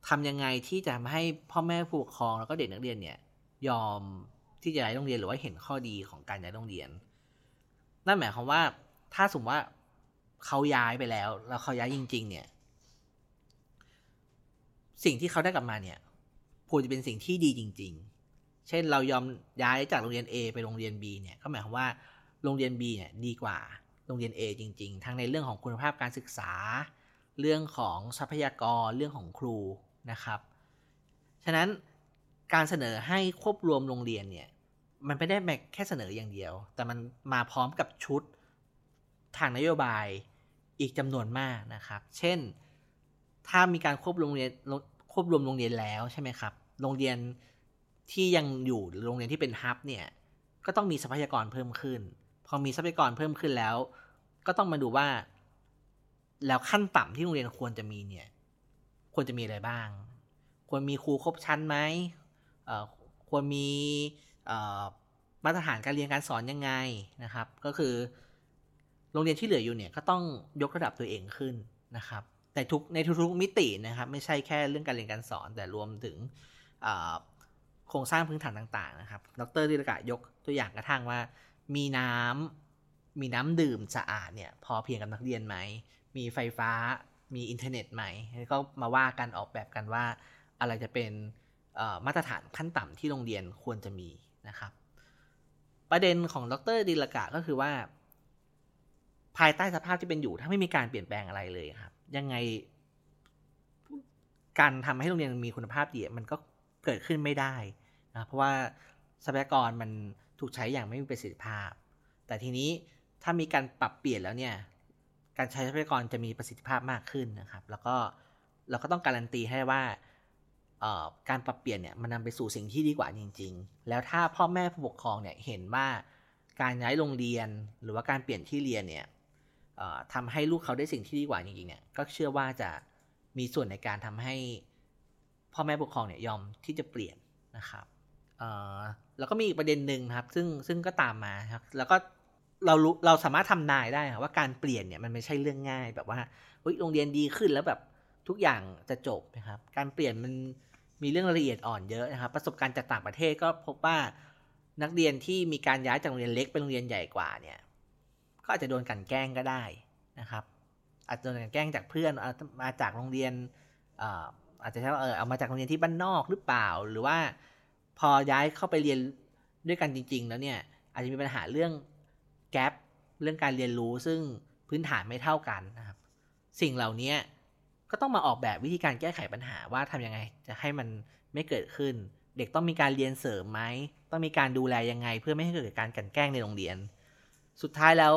ทำยังไงที่จะทำให้พ่อแม่ผู้ปกครองแล้วก็เด็กนักเรียนเนี่ย ยอมที่จะย้ายโรงเรียนหรือว่าเห็นข้อดีของการย้ายโรงเรียน นั่นหมายความว่าถ้าสมมติว่าเขาย้ายไปแล้ว แล้วเขาย้ายจริง ๆ เนี่ย สิ่งที่เขาได้กลับมาเนี่ยควรจะเป็นสิ่งที่ดีจริง ๆ เช่นเรายอมย้ายจากโรงเรียน A ไปโรงเรียน B เนี่ยก็หมายความว่าโรงเรียน B เนี่ยดีกว่า โรงเรียน A จริง ๆ ทั้งในเรื่องของคุณภาพการศึกษา เรื่องของทรัพยากร เรื่องของครูนะครับ ฉะนั้นการเสนอให้ควบรวมโรงเรียนเนี่ย มันไม่ได้แค่เสนออย่างเดียว แต่มันมาพร้อมกับชุดทางนโยบายอีกจำนวนมากนะครับ เช่น ถ้ามีการควบรวมโรงเรียนควบรวมโรงเรียนแล้วใช่ไหมครับ โรงเรียนที่ยังอยู่หรือโรงเรียนที่เป็นฮับเนี่ย ก็ต้องมีทรัพยากรเพิ่มขึ้น อมีทรัพยากรเพิ่มขึ้นแล้ว ก็ต้องมาดูว่า แล้วขั้นต่ำที่โรงเรียนควรจะมีเนี่ย ควรจะมีอะไรบ้าง ควรมีครูครบชั้นไหมควรมีมาตรฐานการเรียนการสอนยังไงนะครับ ก็คือโรงเรียนที่เหลืออยู่เนี่ยก็ต้องยกระดับตัวเองขึ้นนะครับในทุกในทุกๆมิตินะครับ ไม่ใช่แค่เรื่องการเรียนการสอน แต่รวมถึงโครงสร้างพื้นฐานต่าง ๆ นะครับ ดรดิรกะยกตัวอย่างกระทั่งว่า มีน้ำมีน้ำดื่มสะอาดเนี่ย พอเพียงกับนักเรียนไหม มีไฟฟ้า มีอินเทอร์เน็ตไหม ก็มาว่ากันออกแบบกันว่า อะไรจะเป็นมาตรฐานขั้นต่ำที่โรงเรียนควรจะมีนะครับ ประเด็นของดรดิลกะก็คือว่า ภายใต้สภาพที่เป็นอยู่ ถ้าไม่มีการเปลี่ยนแปลงอะไรเลยครับ ยังไง การทำให้โรงเรียนมีคุณภาพดีมันก็เกิดขึ้นไม่ได้นะเพราะว่าทรัพยากรมัน ถูกใช้อย่างไม่มีประสิทธิภาพ แต่ทีนี้ถ้ามีการปรับเปลี่ยนแล้วเนี่ย การใช้ทรัพยากรจะมีประสิทธิภาพมากขึ้นนะครับ แล้วก็เราก็ต้องการันตีให้ว่าการปรับเปลี่ยนเนี่ยมันนาไปสู่สิ่งที่ดีกว่าจริง ๆ แล้วถ้าพ่อแม่ผู้ปกครองเนี่ยเห็นว่าการย้ายโรงเรียนหรือว่าการเปลี่ยนที่เรียนเนี่ยทำให้ลูกเขาได้สิ่งที่ดีกว่าจริงๆเนี่ยก็เชื่อว่าจะมีส่วนในการทำให้พ่อแม่ผู้ปกครองเนี่ยยอมที่จะเปลี่ยนนะครับ แล้วก็มีอีกประเด็นหนึ่งครับ ซึ่งซึ่งก็ตามมาครับ แล้วก็เรารู้เราสามารถทำนายได้ครับว่าการเปลี่ยนเนี่ยมันไม่ใช่เรื่องง่ายแบบว่าโรงเรียนดีขึ้นแล้วแบบทุกอย่างจะจบนะครับ การเปลี่ยนมันมีเรื่องละเอียดอ่อนเยอะนะครับ ประสบการณ์จากต่างประเทศก็พบว่านักเรียนที่มีการย้ายจากโรงเรียนเล็กไปโรงเรียนใหญ่กว่าเนี่ย ก็อาจจะโดนกันแกล้งก็ได้นะครับ อาจจะโดนกันแกล้งจากเพื่อนมาจากโรงเรียนอาจจะใช้ว่าเออเอามาจากโรงเรียนที่บ้านนอกหรือเปล่า หรือว่า พอย้ายเข้าไปเรียนด้วยกันจริง ๆ แล้วเนี่ย อาจจะมีปัญหาเรื่องแกลบเรื่องการเรียนรู้ซึ่งพื้นฐานไม่เท่ากันนะครับ สิ่งเหล่านี้ก็ต้องมาออกแบบวิธีการแก้ไขปัญหาว่าทํำยังไง จะให้มันไม่เกิดขึ้น เด็กต้องมีการเรียนเสริมไหมต้องมีการดูแลยังไง เพื่อไม่ให้เกิดการกันแกล้งในโรงเรียน สุดท้ายแล้ว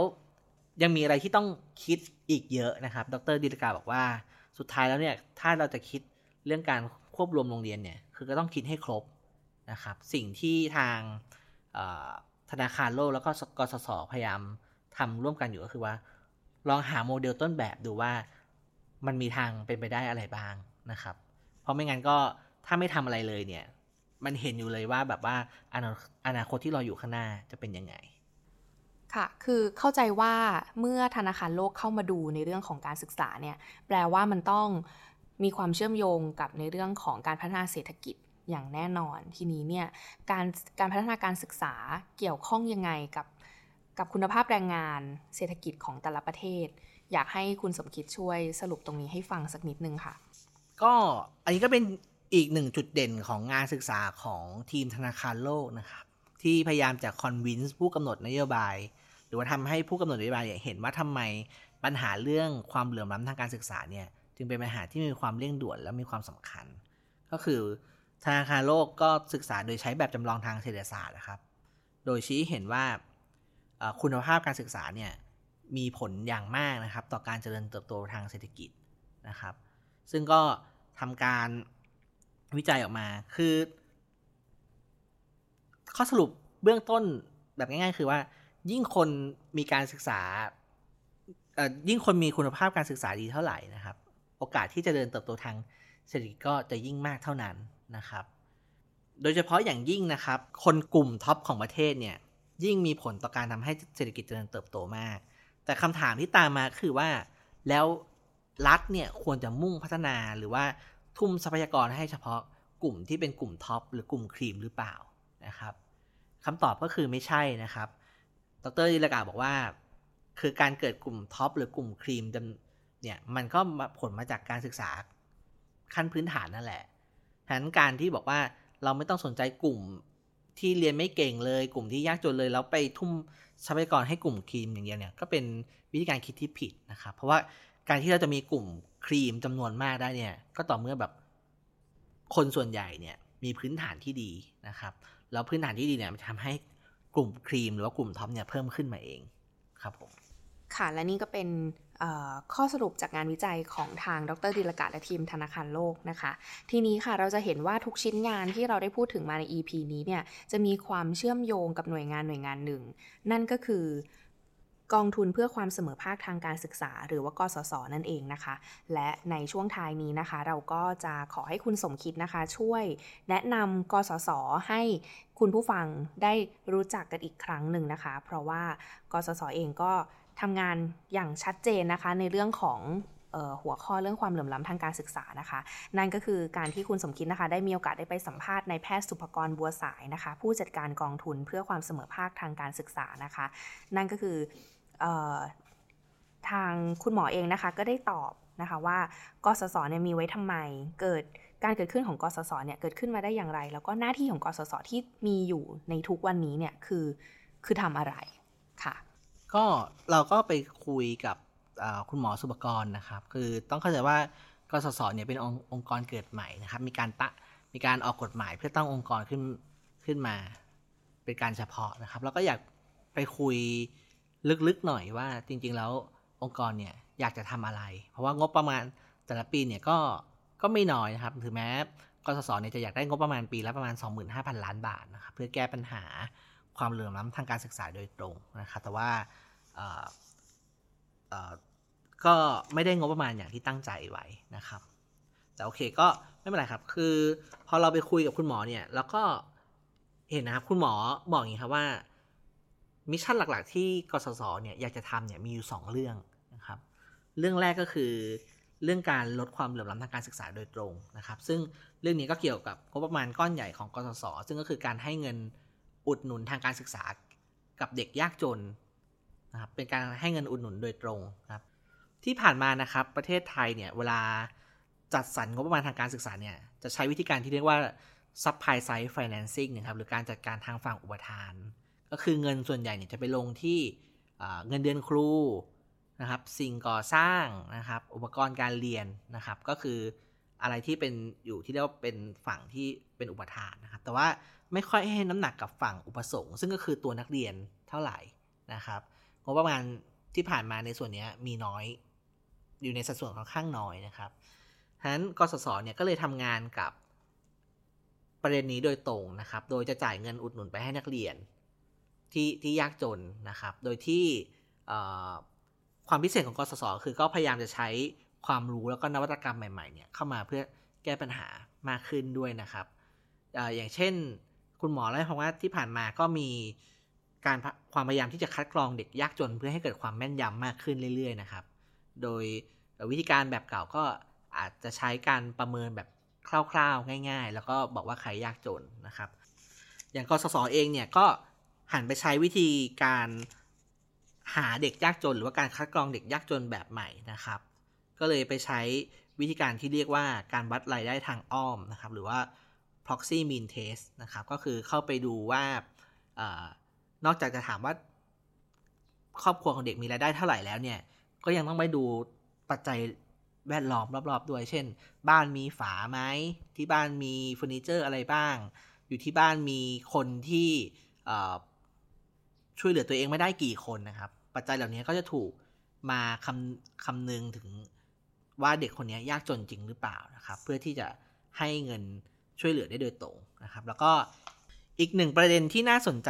ยังมีอะไรที่ต้องคิดอีกเยอะนะครับ ดรดิลกาบอกว่าสุดท้ายแล้วเนี่ยถ้าเราจะคิดเรื่องการควบรวมโรงเรียนเนี่ยคือก็ต้องคิดให้ครบ นะครับ สิ่งที่ทางธนาคารโลกแล้วก็กสศพยายามทำร่วมกันอยู่ก็คือว่า ลองหาโมเดลต้นแบบดูว่ามันมีทางเป็นไปได้อะไรบ้างนะครับ เพราะไม่งั้นก็ถ้าไม่ทำอะไรเลยเนี่ย มันเห็นอยู่เลยว่าแบบว่าอนาคตที่เราอยู่ข้างหน้าจะเป็นยังไงค่ะ คือเข้าใจว่าเมื่อธนาคารโลกเข้ามาดูในเรื่องของการศึกษาเนี่ย แปลว่ามันต้องมีความเชื่อมโยงกับในเรื่องของการพัฒนาเศรษฐกิจ อย่างแน่นอน ทีนี้เนี่ยการการพัฒนาการศึกษาเกี่ยวข้องยังไงกับกับคุณภาพแรงงานเศรษฐกิจของแต่ละประเทศ อยากให้คุณสมคิดช่วยสรุปตรงนี้ให้ฟังสักนิดนึงค่ะ ก็อันนี้ก็เป็นอีกหนึ่งจุดเด่นของงานศึกษาของทีมธนาคารโลกนะครับ ที่พยายามจะคอนวินส์ผู้กำหนดนโยบาย หรือว่าทำให้ผู้กำหนดนโยบายเห็นว่าทำไมปัญหาเรื่องความเหลื่อมล้ำทางการศึกษาเนี่ยจึงเป็นปัญหาที่มีความเร่งด่วนและมีความสำคัญ ก็คือ ธนาคารโลกก็ศึกษาโดยใช้แบบจำลองทางเศรษฐศาสตร์นะครับ โดยชี้เห็นว่าคุณภาพการศึกษาเนี่ยมีผลอย่างมากนะครับ ต่อการเจริญเติบโตทางเศรษฐกิจนะครับ ซึ่งก็ทำการวิจัยออกมาคือ ข้อสรุปเบื้องต้นแบบง่ายๆ คือว่า ยิ่งคนมีการศึกษายิ่งคนมีคุณภาพการศึกษาดีเท่าไหร่นะครับ โอกาสที่จะเดินเติบโตทางเศรษฐกิจก็จะยิ่งมากเท่านั้น นะครับ โดยเฉพาะอย่างยิ่งนะครับ คนกลุ่มท็อปของประเทศเนี่ย ยิ่งมีผลต่อการทำให้เศรษฐกิจเจริญเติบโตมาก แต่คำถามที่ตามมาคือว่า แล้วรัฐเนี่ยควรจะมุ่งพัฒนาหรือว่าทุ่มทรัพยากรให้เฉพาะกลุ่มที่เป็นกลุ่ม top หรือกลุ่มครีมหรือเปล่านะครับคำตอบก็คือไม่ใช่นะครับ ดรดิลกะบอกว่า คือการเกิดกลุ่ม top หรือกลุ่มครีมเนี่ยมันก็ผลมาจากการศึกษาขั้นพื้นฐานนั่นแหละ ฉะนั้นการที่บอกว่าเราไม่ต้องสนใจกลุ่มที่เรียนไม่เก่งเลยกลุ่มที่ยากจนเลยแล้วไปทุ่มทรัพยากรให้กลุ่มครีมอย่างเดียวเนี่ยก็เป็นวิธีการคิดที่ผิดนะครับ เพราะว่าการที่เราจะมีกลุ่มครีมจำนวนมากได้เนี่ยก็ต่อเมื่อแบบคนส่วนใหญ่เนี่ยมีพื้นฐานที่ดีนะครับ แล้วพื้นฐานที่ดีเนี่ยมันทำให้กลุ่มครีมหรือว่ากลุ่มท็อปเนี่ยเพิ่มขึ้นมาเองครับผมค่ะและนี่ก็เป็น ข้อสรุปจากงานวิจัยของทางดรดิลกาและทีมธนาคารโลกนะคะ ทีนี้ค่ะเราจะเห็นว่าทุกชิ้นงานที่เราได้พูดถึงมาใน EP นี้เนี่ยจะมีความเชื่อมโยงกับหน่วยงานหน่วยงานหนึ่ง นั่นก็คือกองทุนเพื่อความเสมอภาคทางการศึกษา หรือว่ากสศนั่นเองนะคะ และในช่วงท้ายนี้นะคะ เราก็จะขอให้คุณสมคิดนะคะ ช่วยแนะนำกสศให้คุณผู้ฟังได้รู้จักกันอีกครั้งหนึ่งนะคะ เพราะว่ากสศเองก็ ทำงานอย่างชัดเจนนะคะในเรื่องของหัวข้อเรื่องความเหลื่อมล้ำทางการศึกษานะคะ นั่นก็คือการที่คุณสมคิดนะคะ ได้มีโอกาสได้ไปสัมภาษณ์ในแพทย์สุภกรบัวสายนะคะ ผู้จัดการกองทุนเพื่อความเสมอภาคทางการศึกษานะคะ นั่นก็คืออทางคุณหมอเองนะคะก็ได้ตอบนะคะว่ากสศเนี่ยมีไว้ทำไม เกิดการเกิดขึ้นของกสศเนี่ยเกิดขึ้นมาได้อย่างไร แล้วก็หน้าที่ของกสศที่มีอยู่ในทุกวันนี้เนี่ยคือคือทำอะไรค่ะ ก็เราก็ไปคุยกับคุณหมอสุบกรนะครับ คือต้องเข้าใจว่ากสศเนี่ยเป็นองค์กรเกิดใหม่นะครับ มีการตะมีการออกกฎหมายเพื่อตั้งองค์กรขึ้นขึ้นมา เป็นการเฉพาะนะครับ แล้วก็อยากไปคุยลึกๆหน่อยว่าจริง ๆ แล้วองค์กรเนี่ยอยากจะทำอะไร เพราะว่างบประมาณแต่ละปีเนี่ยก็ก็ไม่น้อยนะครับ ถึงแม้กสศเนี่ยจะอยากได้งบประมาณปีละประมาณ 25,000 ล้านบาทนะครับ เพื่อแก้ปัญหา ความเหลื่อมล้ำทางการศึกษาโดยตรงนะครับแต่ว่าก็ไม่ได้งบประมาณอย่างที่ตั้งใจไว้นะครับ แต่โอเคก็ไม่เป็นไรครับ คือพอเราไปคุยกับคุณหมอเนี่ย แล้วก็เห็นนะครับคุณหมอบอกอย่างนี้ครับว่ามิชชั่นหลักๆ ที่กสศเนี่ยอยากจะทำเนี่ยมีอยู่สองเรื่องนะครับ เรื่องแรกก็คือเรื่องการลดความเหลื่อมล้ำทางการศึกษาโดยตรงนะครับ ซึ่งเรื่องนี้ก็เกี่ยวกับงบประมาณก้อนใหญ่ของกสศซึ่งก็คือการให้เงิน อุดหนุนทางการศึกษากับเด็กยากจนนะครับเป็นการให้เงินอุดหนุนโดยตรงครับ ที่ผ่านมานะครับประเทศไทยเนี่ยเวลาจัดสรรงบประมาณทางการศึกษาเนี่ยจะใช้วิธีการที่เรียกว่า supply side financing นะครับหรือการจัดการทางฝั่งอุปทาน ก็คือเงินส่วนใหญ่เนี่ยจะไปลงที่เงินเดือนครูนะครับสิ่งก่อสร้างนะครับอุปกรณ์การเรียนนะครับก็คืออะไรที่เป็นอยู่ที่เรียกว่าเป็นฝั่งที่เป็นอุปทานนะครับแต่ว่า ไม่ค่อยให้น้ำหนักกับฝั่งอุปสงค์ ซึ่งก็คือตัวนักเรียนเท่าไหร่นะครับงบประมาณที่ผ่านมาในส่วนนี้มีน้อย อยู่ในสัดส่วนค่อนข้างน้อยนะครับฉะนั้นกสศเนี่ยก็เลยทำงานกับประเด็นนี้โดยตรงนะครับ โดยจะจ่ายเงินอุดหนุนไปให้นักเรียนที่ที่ยากจนนะครับ โดยที่ความพิเศษของกสศคือก็พยายามจะใช้ความรู้แล้วก็นวัตกรรมใหม่ๆเนี่ยเข้ามาเพื่อแก้ปัญหามากขึ้นด้วยนะครับออย่างเช่น คุณหมอเล่าให้ฟังว่าที่ผ่านมาก็มีการความพยายามที่จะคัดกรองเด็กยากจนเพื่อให้เกิดความแม่นยำมากขึ้นเรื่อยๆนะครับ โดยวิธีการแบบเก่าก็อาจจะใช้การประเมินแบบคร่าวๆ ง่าย ๆ แล้วก็บอกว่าใครยากจนนะครับ อย่างกสศเองเนี่ยก็หันไปใช้วิธีการหาเด็กยากจน หรือว่าการคัดกรองเด็กยากจนแบบใหม่นะครับ ก็เลยไปใช้วิธีการที่เรียกว่าการวัดรายได้ทางอ้อมนะครับ หรือว่า proxy mean test นะครับ ก็คือเข้าไปดูว่านอกจากจะถามว่า ครอบครัวของเด็กมีรายได้เท่าไหร่แล้วเนี่ย ก็ยังต้องไปดูปัจจัยแวดล้อมรอบ ๆ ด้วย เช่น บ้านมีฝาไหม ที่บ้านมีเฟอร์นิเจอร์อะไรบ้าง อยู่ที่บ้านมีคนที่ช่วยเหลือตัวเองไม่ได้กี่คนนะครับ ปัจจัยเหล่านี้ก็จะถูกมาคำคำนึงถึงว่าเด็กคนนี้ยากจนจริงหรือเปล่านะครับ เพื่อที่จะให้เงิน ช่วยเหลือได้โดยตรงนะครับ แล้วก็อีกหนึ่งประเด็นที่น่าสนใจ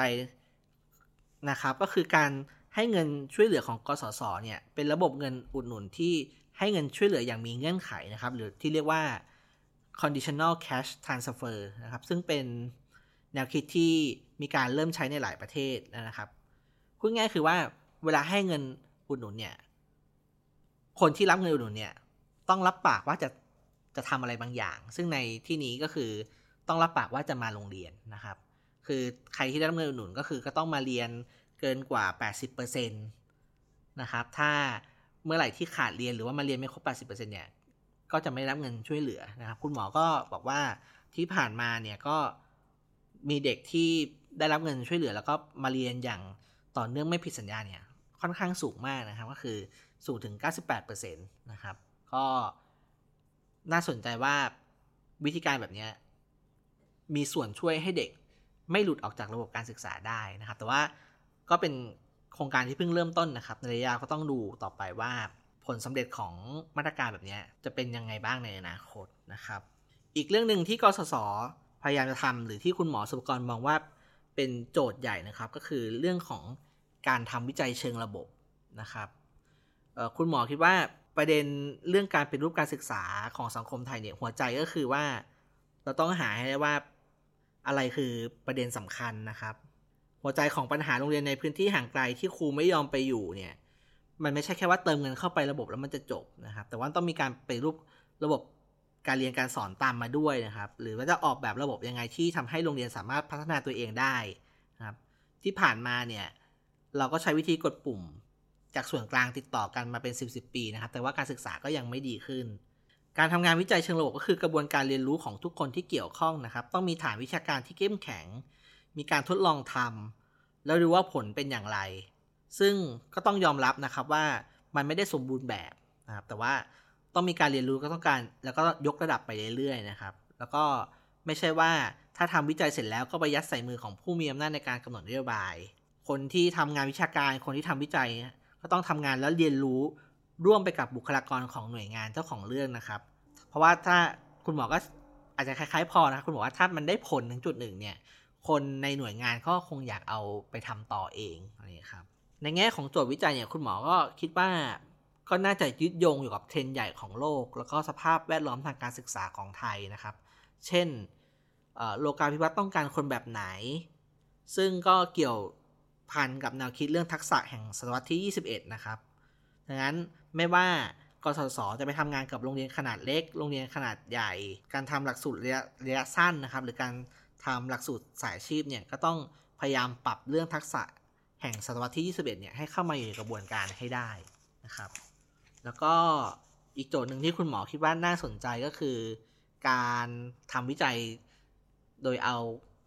นะครับ ก็คือการให้เงินช่วยเหลือของกสศเนี่ยเป็นระบบเงินอุดหนุนที่ให้เงินช่วยเหลืออย่างมีเงื่อนไขนะครับ หรือที่เรียกว่า conditional cash transfer นะครับ ซึ่งเป็นแนวคิดที่มีการเริ่มใช้ในหลายประเทศนะครับพูดง่ายคือว่าเวลาให้เงินอุดหนุนเนี่ยคนที่รับเงินอุดหนุนเนี่ยต้องรับปากว่าจะ จะทำอะไรบางอย่าง ซึ่งในที่นี้ก็คือต้องรับปากว่าจะมาโรงเรียนนะครับ คือใครที่ได้รับเงินอุดหนุนก็คือก็ต้องมาเรียนเกินกว่า 80%นะครับ ถ้าเมื่อไหร่ที่ขาดเรียนหรือว่ามาเรียนไม่ครบ 80%เนี่ยก็จะไม่รับเงินช่วยเหลือนะครับ คุณหมอก็บอกว่าที่ผ่านมาเนี่ยก็มีเด็กที่ได้รับเงินช่วยเหลือ แล้วก็มาเรียนอย่างต่อเนื่องไม่ผิดสัญญาเนี่ยค่อนข้างสูงมากนะครับ ก็คือสูงถึง 98%นะครับ ก็ น่าสนใจว่าวิธีการแบบนี้มีส่วนช่วยให้เด็กไม่หลุดออกจากระบบการศึกษาได้นะครับ แต่ว่าก็เป็นโครงการที่เพิ่งเริ่มต้นนะครับ ในระยะก็ต้องดูต่อไปว่าผลสำเร็จของมาตรการแบบนี้จะเป็นยังไงบ้างในอนาคตนะครับ อีกเรื่องหนึ่งที่กสศพยายามจะทำหรือที่คุณหมอสุภกรมองว่าเป็นโจทย์ใหญ่นะครับ ก็คือเรื่องของการทำวิจัยเชิงระบบนะครับคุณหมอคิดว่า ประเด็นเรื่องการเป็นรูปการศึกษาของสังคมไทยเนี่ยหัวใจก็คือว่า เราต้องหาให้ได้ว่าอะไรคือประเด็นสำคัญนะครับ หัวใจของปัญหาโรงเรียนในพื้นที่ห่างไกลที่ครูไม่ยอมไปอยู่เนี่ย มันไม่ใช่แค่ว่าเติมเงินเข้าไประบบแล้วมันจะจบนะครับ แต่ว่าต้องมีการไปรูประบบการเรียนการสอนตามมาด้วยนะครับ หรือว่าจะออกแบบระบบยังไงที่ทำให้โรงเรียนสามารถพัฒนาตัวเองได้นะครับ ที่ผ่านมาเนี่ยเราก็ใช้วิธีกดปุ่ม จากส่วนกลางติดต่อกันมาเป็น 10บปีนะครับ แต่ว่าการศึกษาก็ยังไม่ดีขึ้น การทำงานวิจัยเชิงระบบก็คือกระบวนการเรียนรู้ของทุกคนที่เกี่ยวข้องนะครับ ต้องมีฐานวิชาการที่เข้มแข็ง มีการทดลองทำแล้วดูว่าผลเป็นอย่างไร ซึ่งก็ต้องยอมรับนะครับว่ามันไม่ได้สมบูรณ์แบบนะครับ แต่ว่าต้องมีการเรียนรู้ก็ต้องการ แล้วก็ยกระดับไปเรื่อยๆนะครับ แล้วก็ไม่ใช่ว่าถ้าทำวิจัยเสร็จแล้วก็ไปยัดใส่มือของผู้มีอำนาจในการกำหนดนโยบาย คนที่ทำงานวิชาการ คนที่ทำวิจัย ก็ต้องทำงานแล้วเรียนรู้ร่วมไปกับบุคลากรของหน่วยงานเจ้าของเรื่องนะครับ เพราะว่าถ้าคุณหมอก็อาจจะคล้ายๆ พอนะคุณบอกว่าถ้ามันได้ผลถึงจุดหนึ่งเนี่ย คนในหน่วยงานก็คงอยากเอาไปทำต่อเองอะไรครับ ในแง่ของโจทย์วิจัยเนี่ยคุณหมอก็คิดว่าก็น่าจะยึดโยงอยู่กับเทรนใหญ่ของโลก แล้วก็สภาพแวดล้อมทางการศึกษาของไทยนะครับ เช่นโลกาภิวัตน์ต้องการคนแบบไหน ซึ่งก็เกี่ยว พันกับแนวคิดเรื่องทักษะแห่งศตวรรษที่ 21 นะครับ ดังนั้นไม่ว่ากสศจะไปทำงานกับโรงเรียนขนาดเล็ก โรงเรียนขนาดใหญ่ การทำหลักสูตรระยะระยะสั้นนะครับ หรือการทำหลักสูตรสายชีพเนี่ยก็ต้องพยายามปรับเรื่องทักษะแห่งศตวรรษที่ 21 เนี่ยให้เข้ามาอยู่ในกระบวนการให้ได้นะครับ แล้วก็อีกโจทย์หนึ่งที่คุณหมอคิดว่าน่าสนใจก็คือ การทำวิจัยโดยเอา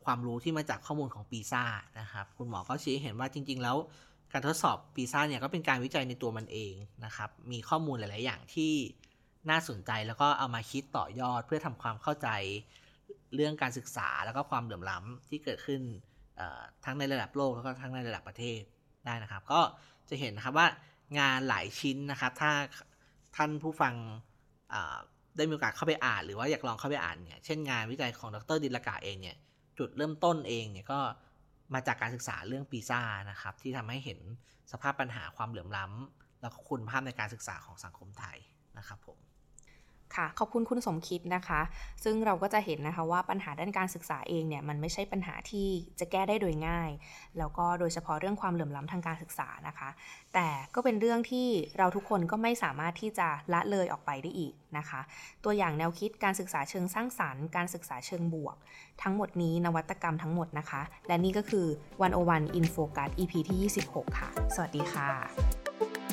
ความรู้ที่มาจากข้อมูลของปีซ่านะครับ คุณหมอก็ชี้เห็นว่าจริง ๆ แล้วการทดสอบปีซ่าเนี่ยก็เป็นการวิจัยในตัวมันเองนะครับ มีข้อมูลหลาย ๆ อย่างที่น่าสนใจแล้วก็เอามาคิดต่อยอดเพื่อทำความเข้าใจเรื่องการศึกษาแล้วก็ความเหลื่อมล้ำที่เกิดขึ้นทั้งในระดับโลกแล้วก็ทั้งในระดับประเทศได้นะครับ ก็จะเห็นนะครับว่างานหลายชิ้นนะครับ ถ้าท่านผู้ฟังได้มีโอกาสเข้าไปอ่าน หรือว่าอยากลองเข้าไปอ่านเนี่ยเช่นงานวิจัยของดรดิลกาเองเนี่ย จุดเริ่มต้นเองเนี่ยก็มาจากการศึกษาเรื่องปีซ่านะครับ ที่ทำให้เห็นสภาพปัญหาความเหลื่อมล้ำแล้วก็คุณภาพในการศึกษาของสังคมไทยนะครับผม ค่ะขอบคุณคุณสมคิดนะคะ ซึ่งเราก็จะเห็นนะคะว่าปัญหาด้านการศึกษาเองเนี่ยมันไม่ใช่ปัญหาที่จะแก้ได้โดยง่าย แล้วก็โดยเฉพาะเรื่องความเหลื่อมล้ำทางการศึกษานะคะ แต่ก็เป็นเรื่องที่เราทุกคนก็ไม่สามารถที่จะละเลยออกไปได้อีกนะคะ ตัวอย่างแนวคิดการศึกษาเชิงสร้างสารรค์ การศึกษาเชิงบวก ทั้งหมดนี้นวัตกรรมทั้งหมดนะคะ และนี่ก็คือ 101 In Focus EP ที่ 26 ค่ะ สวัสดีค่ะ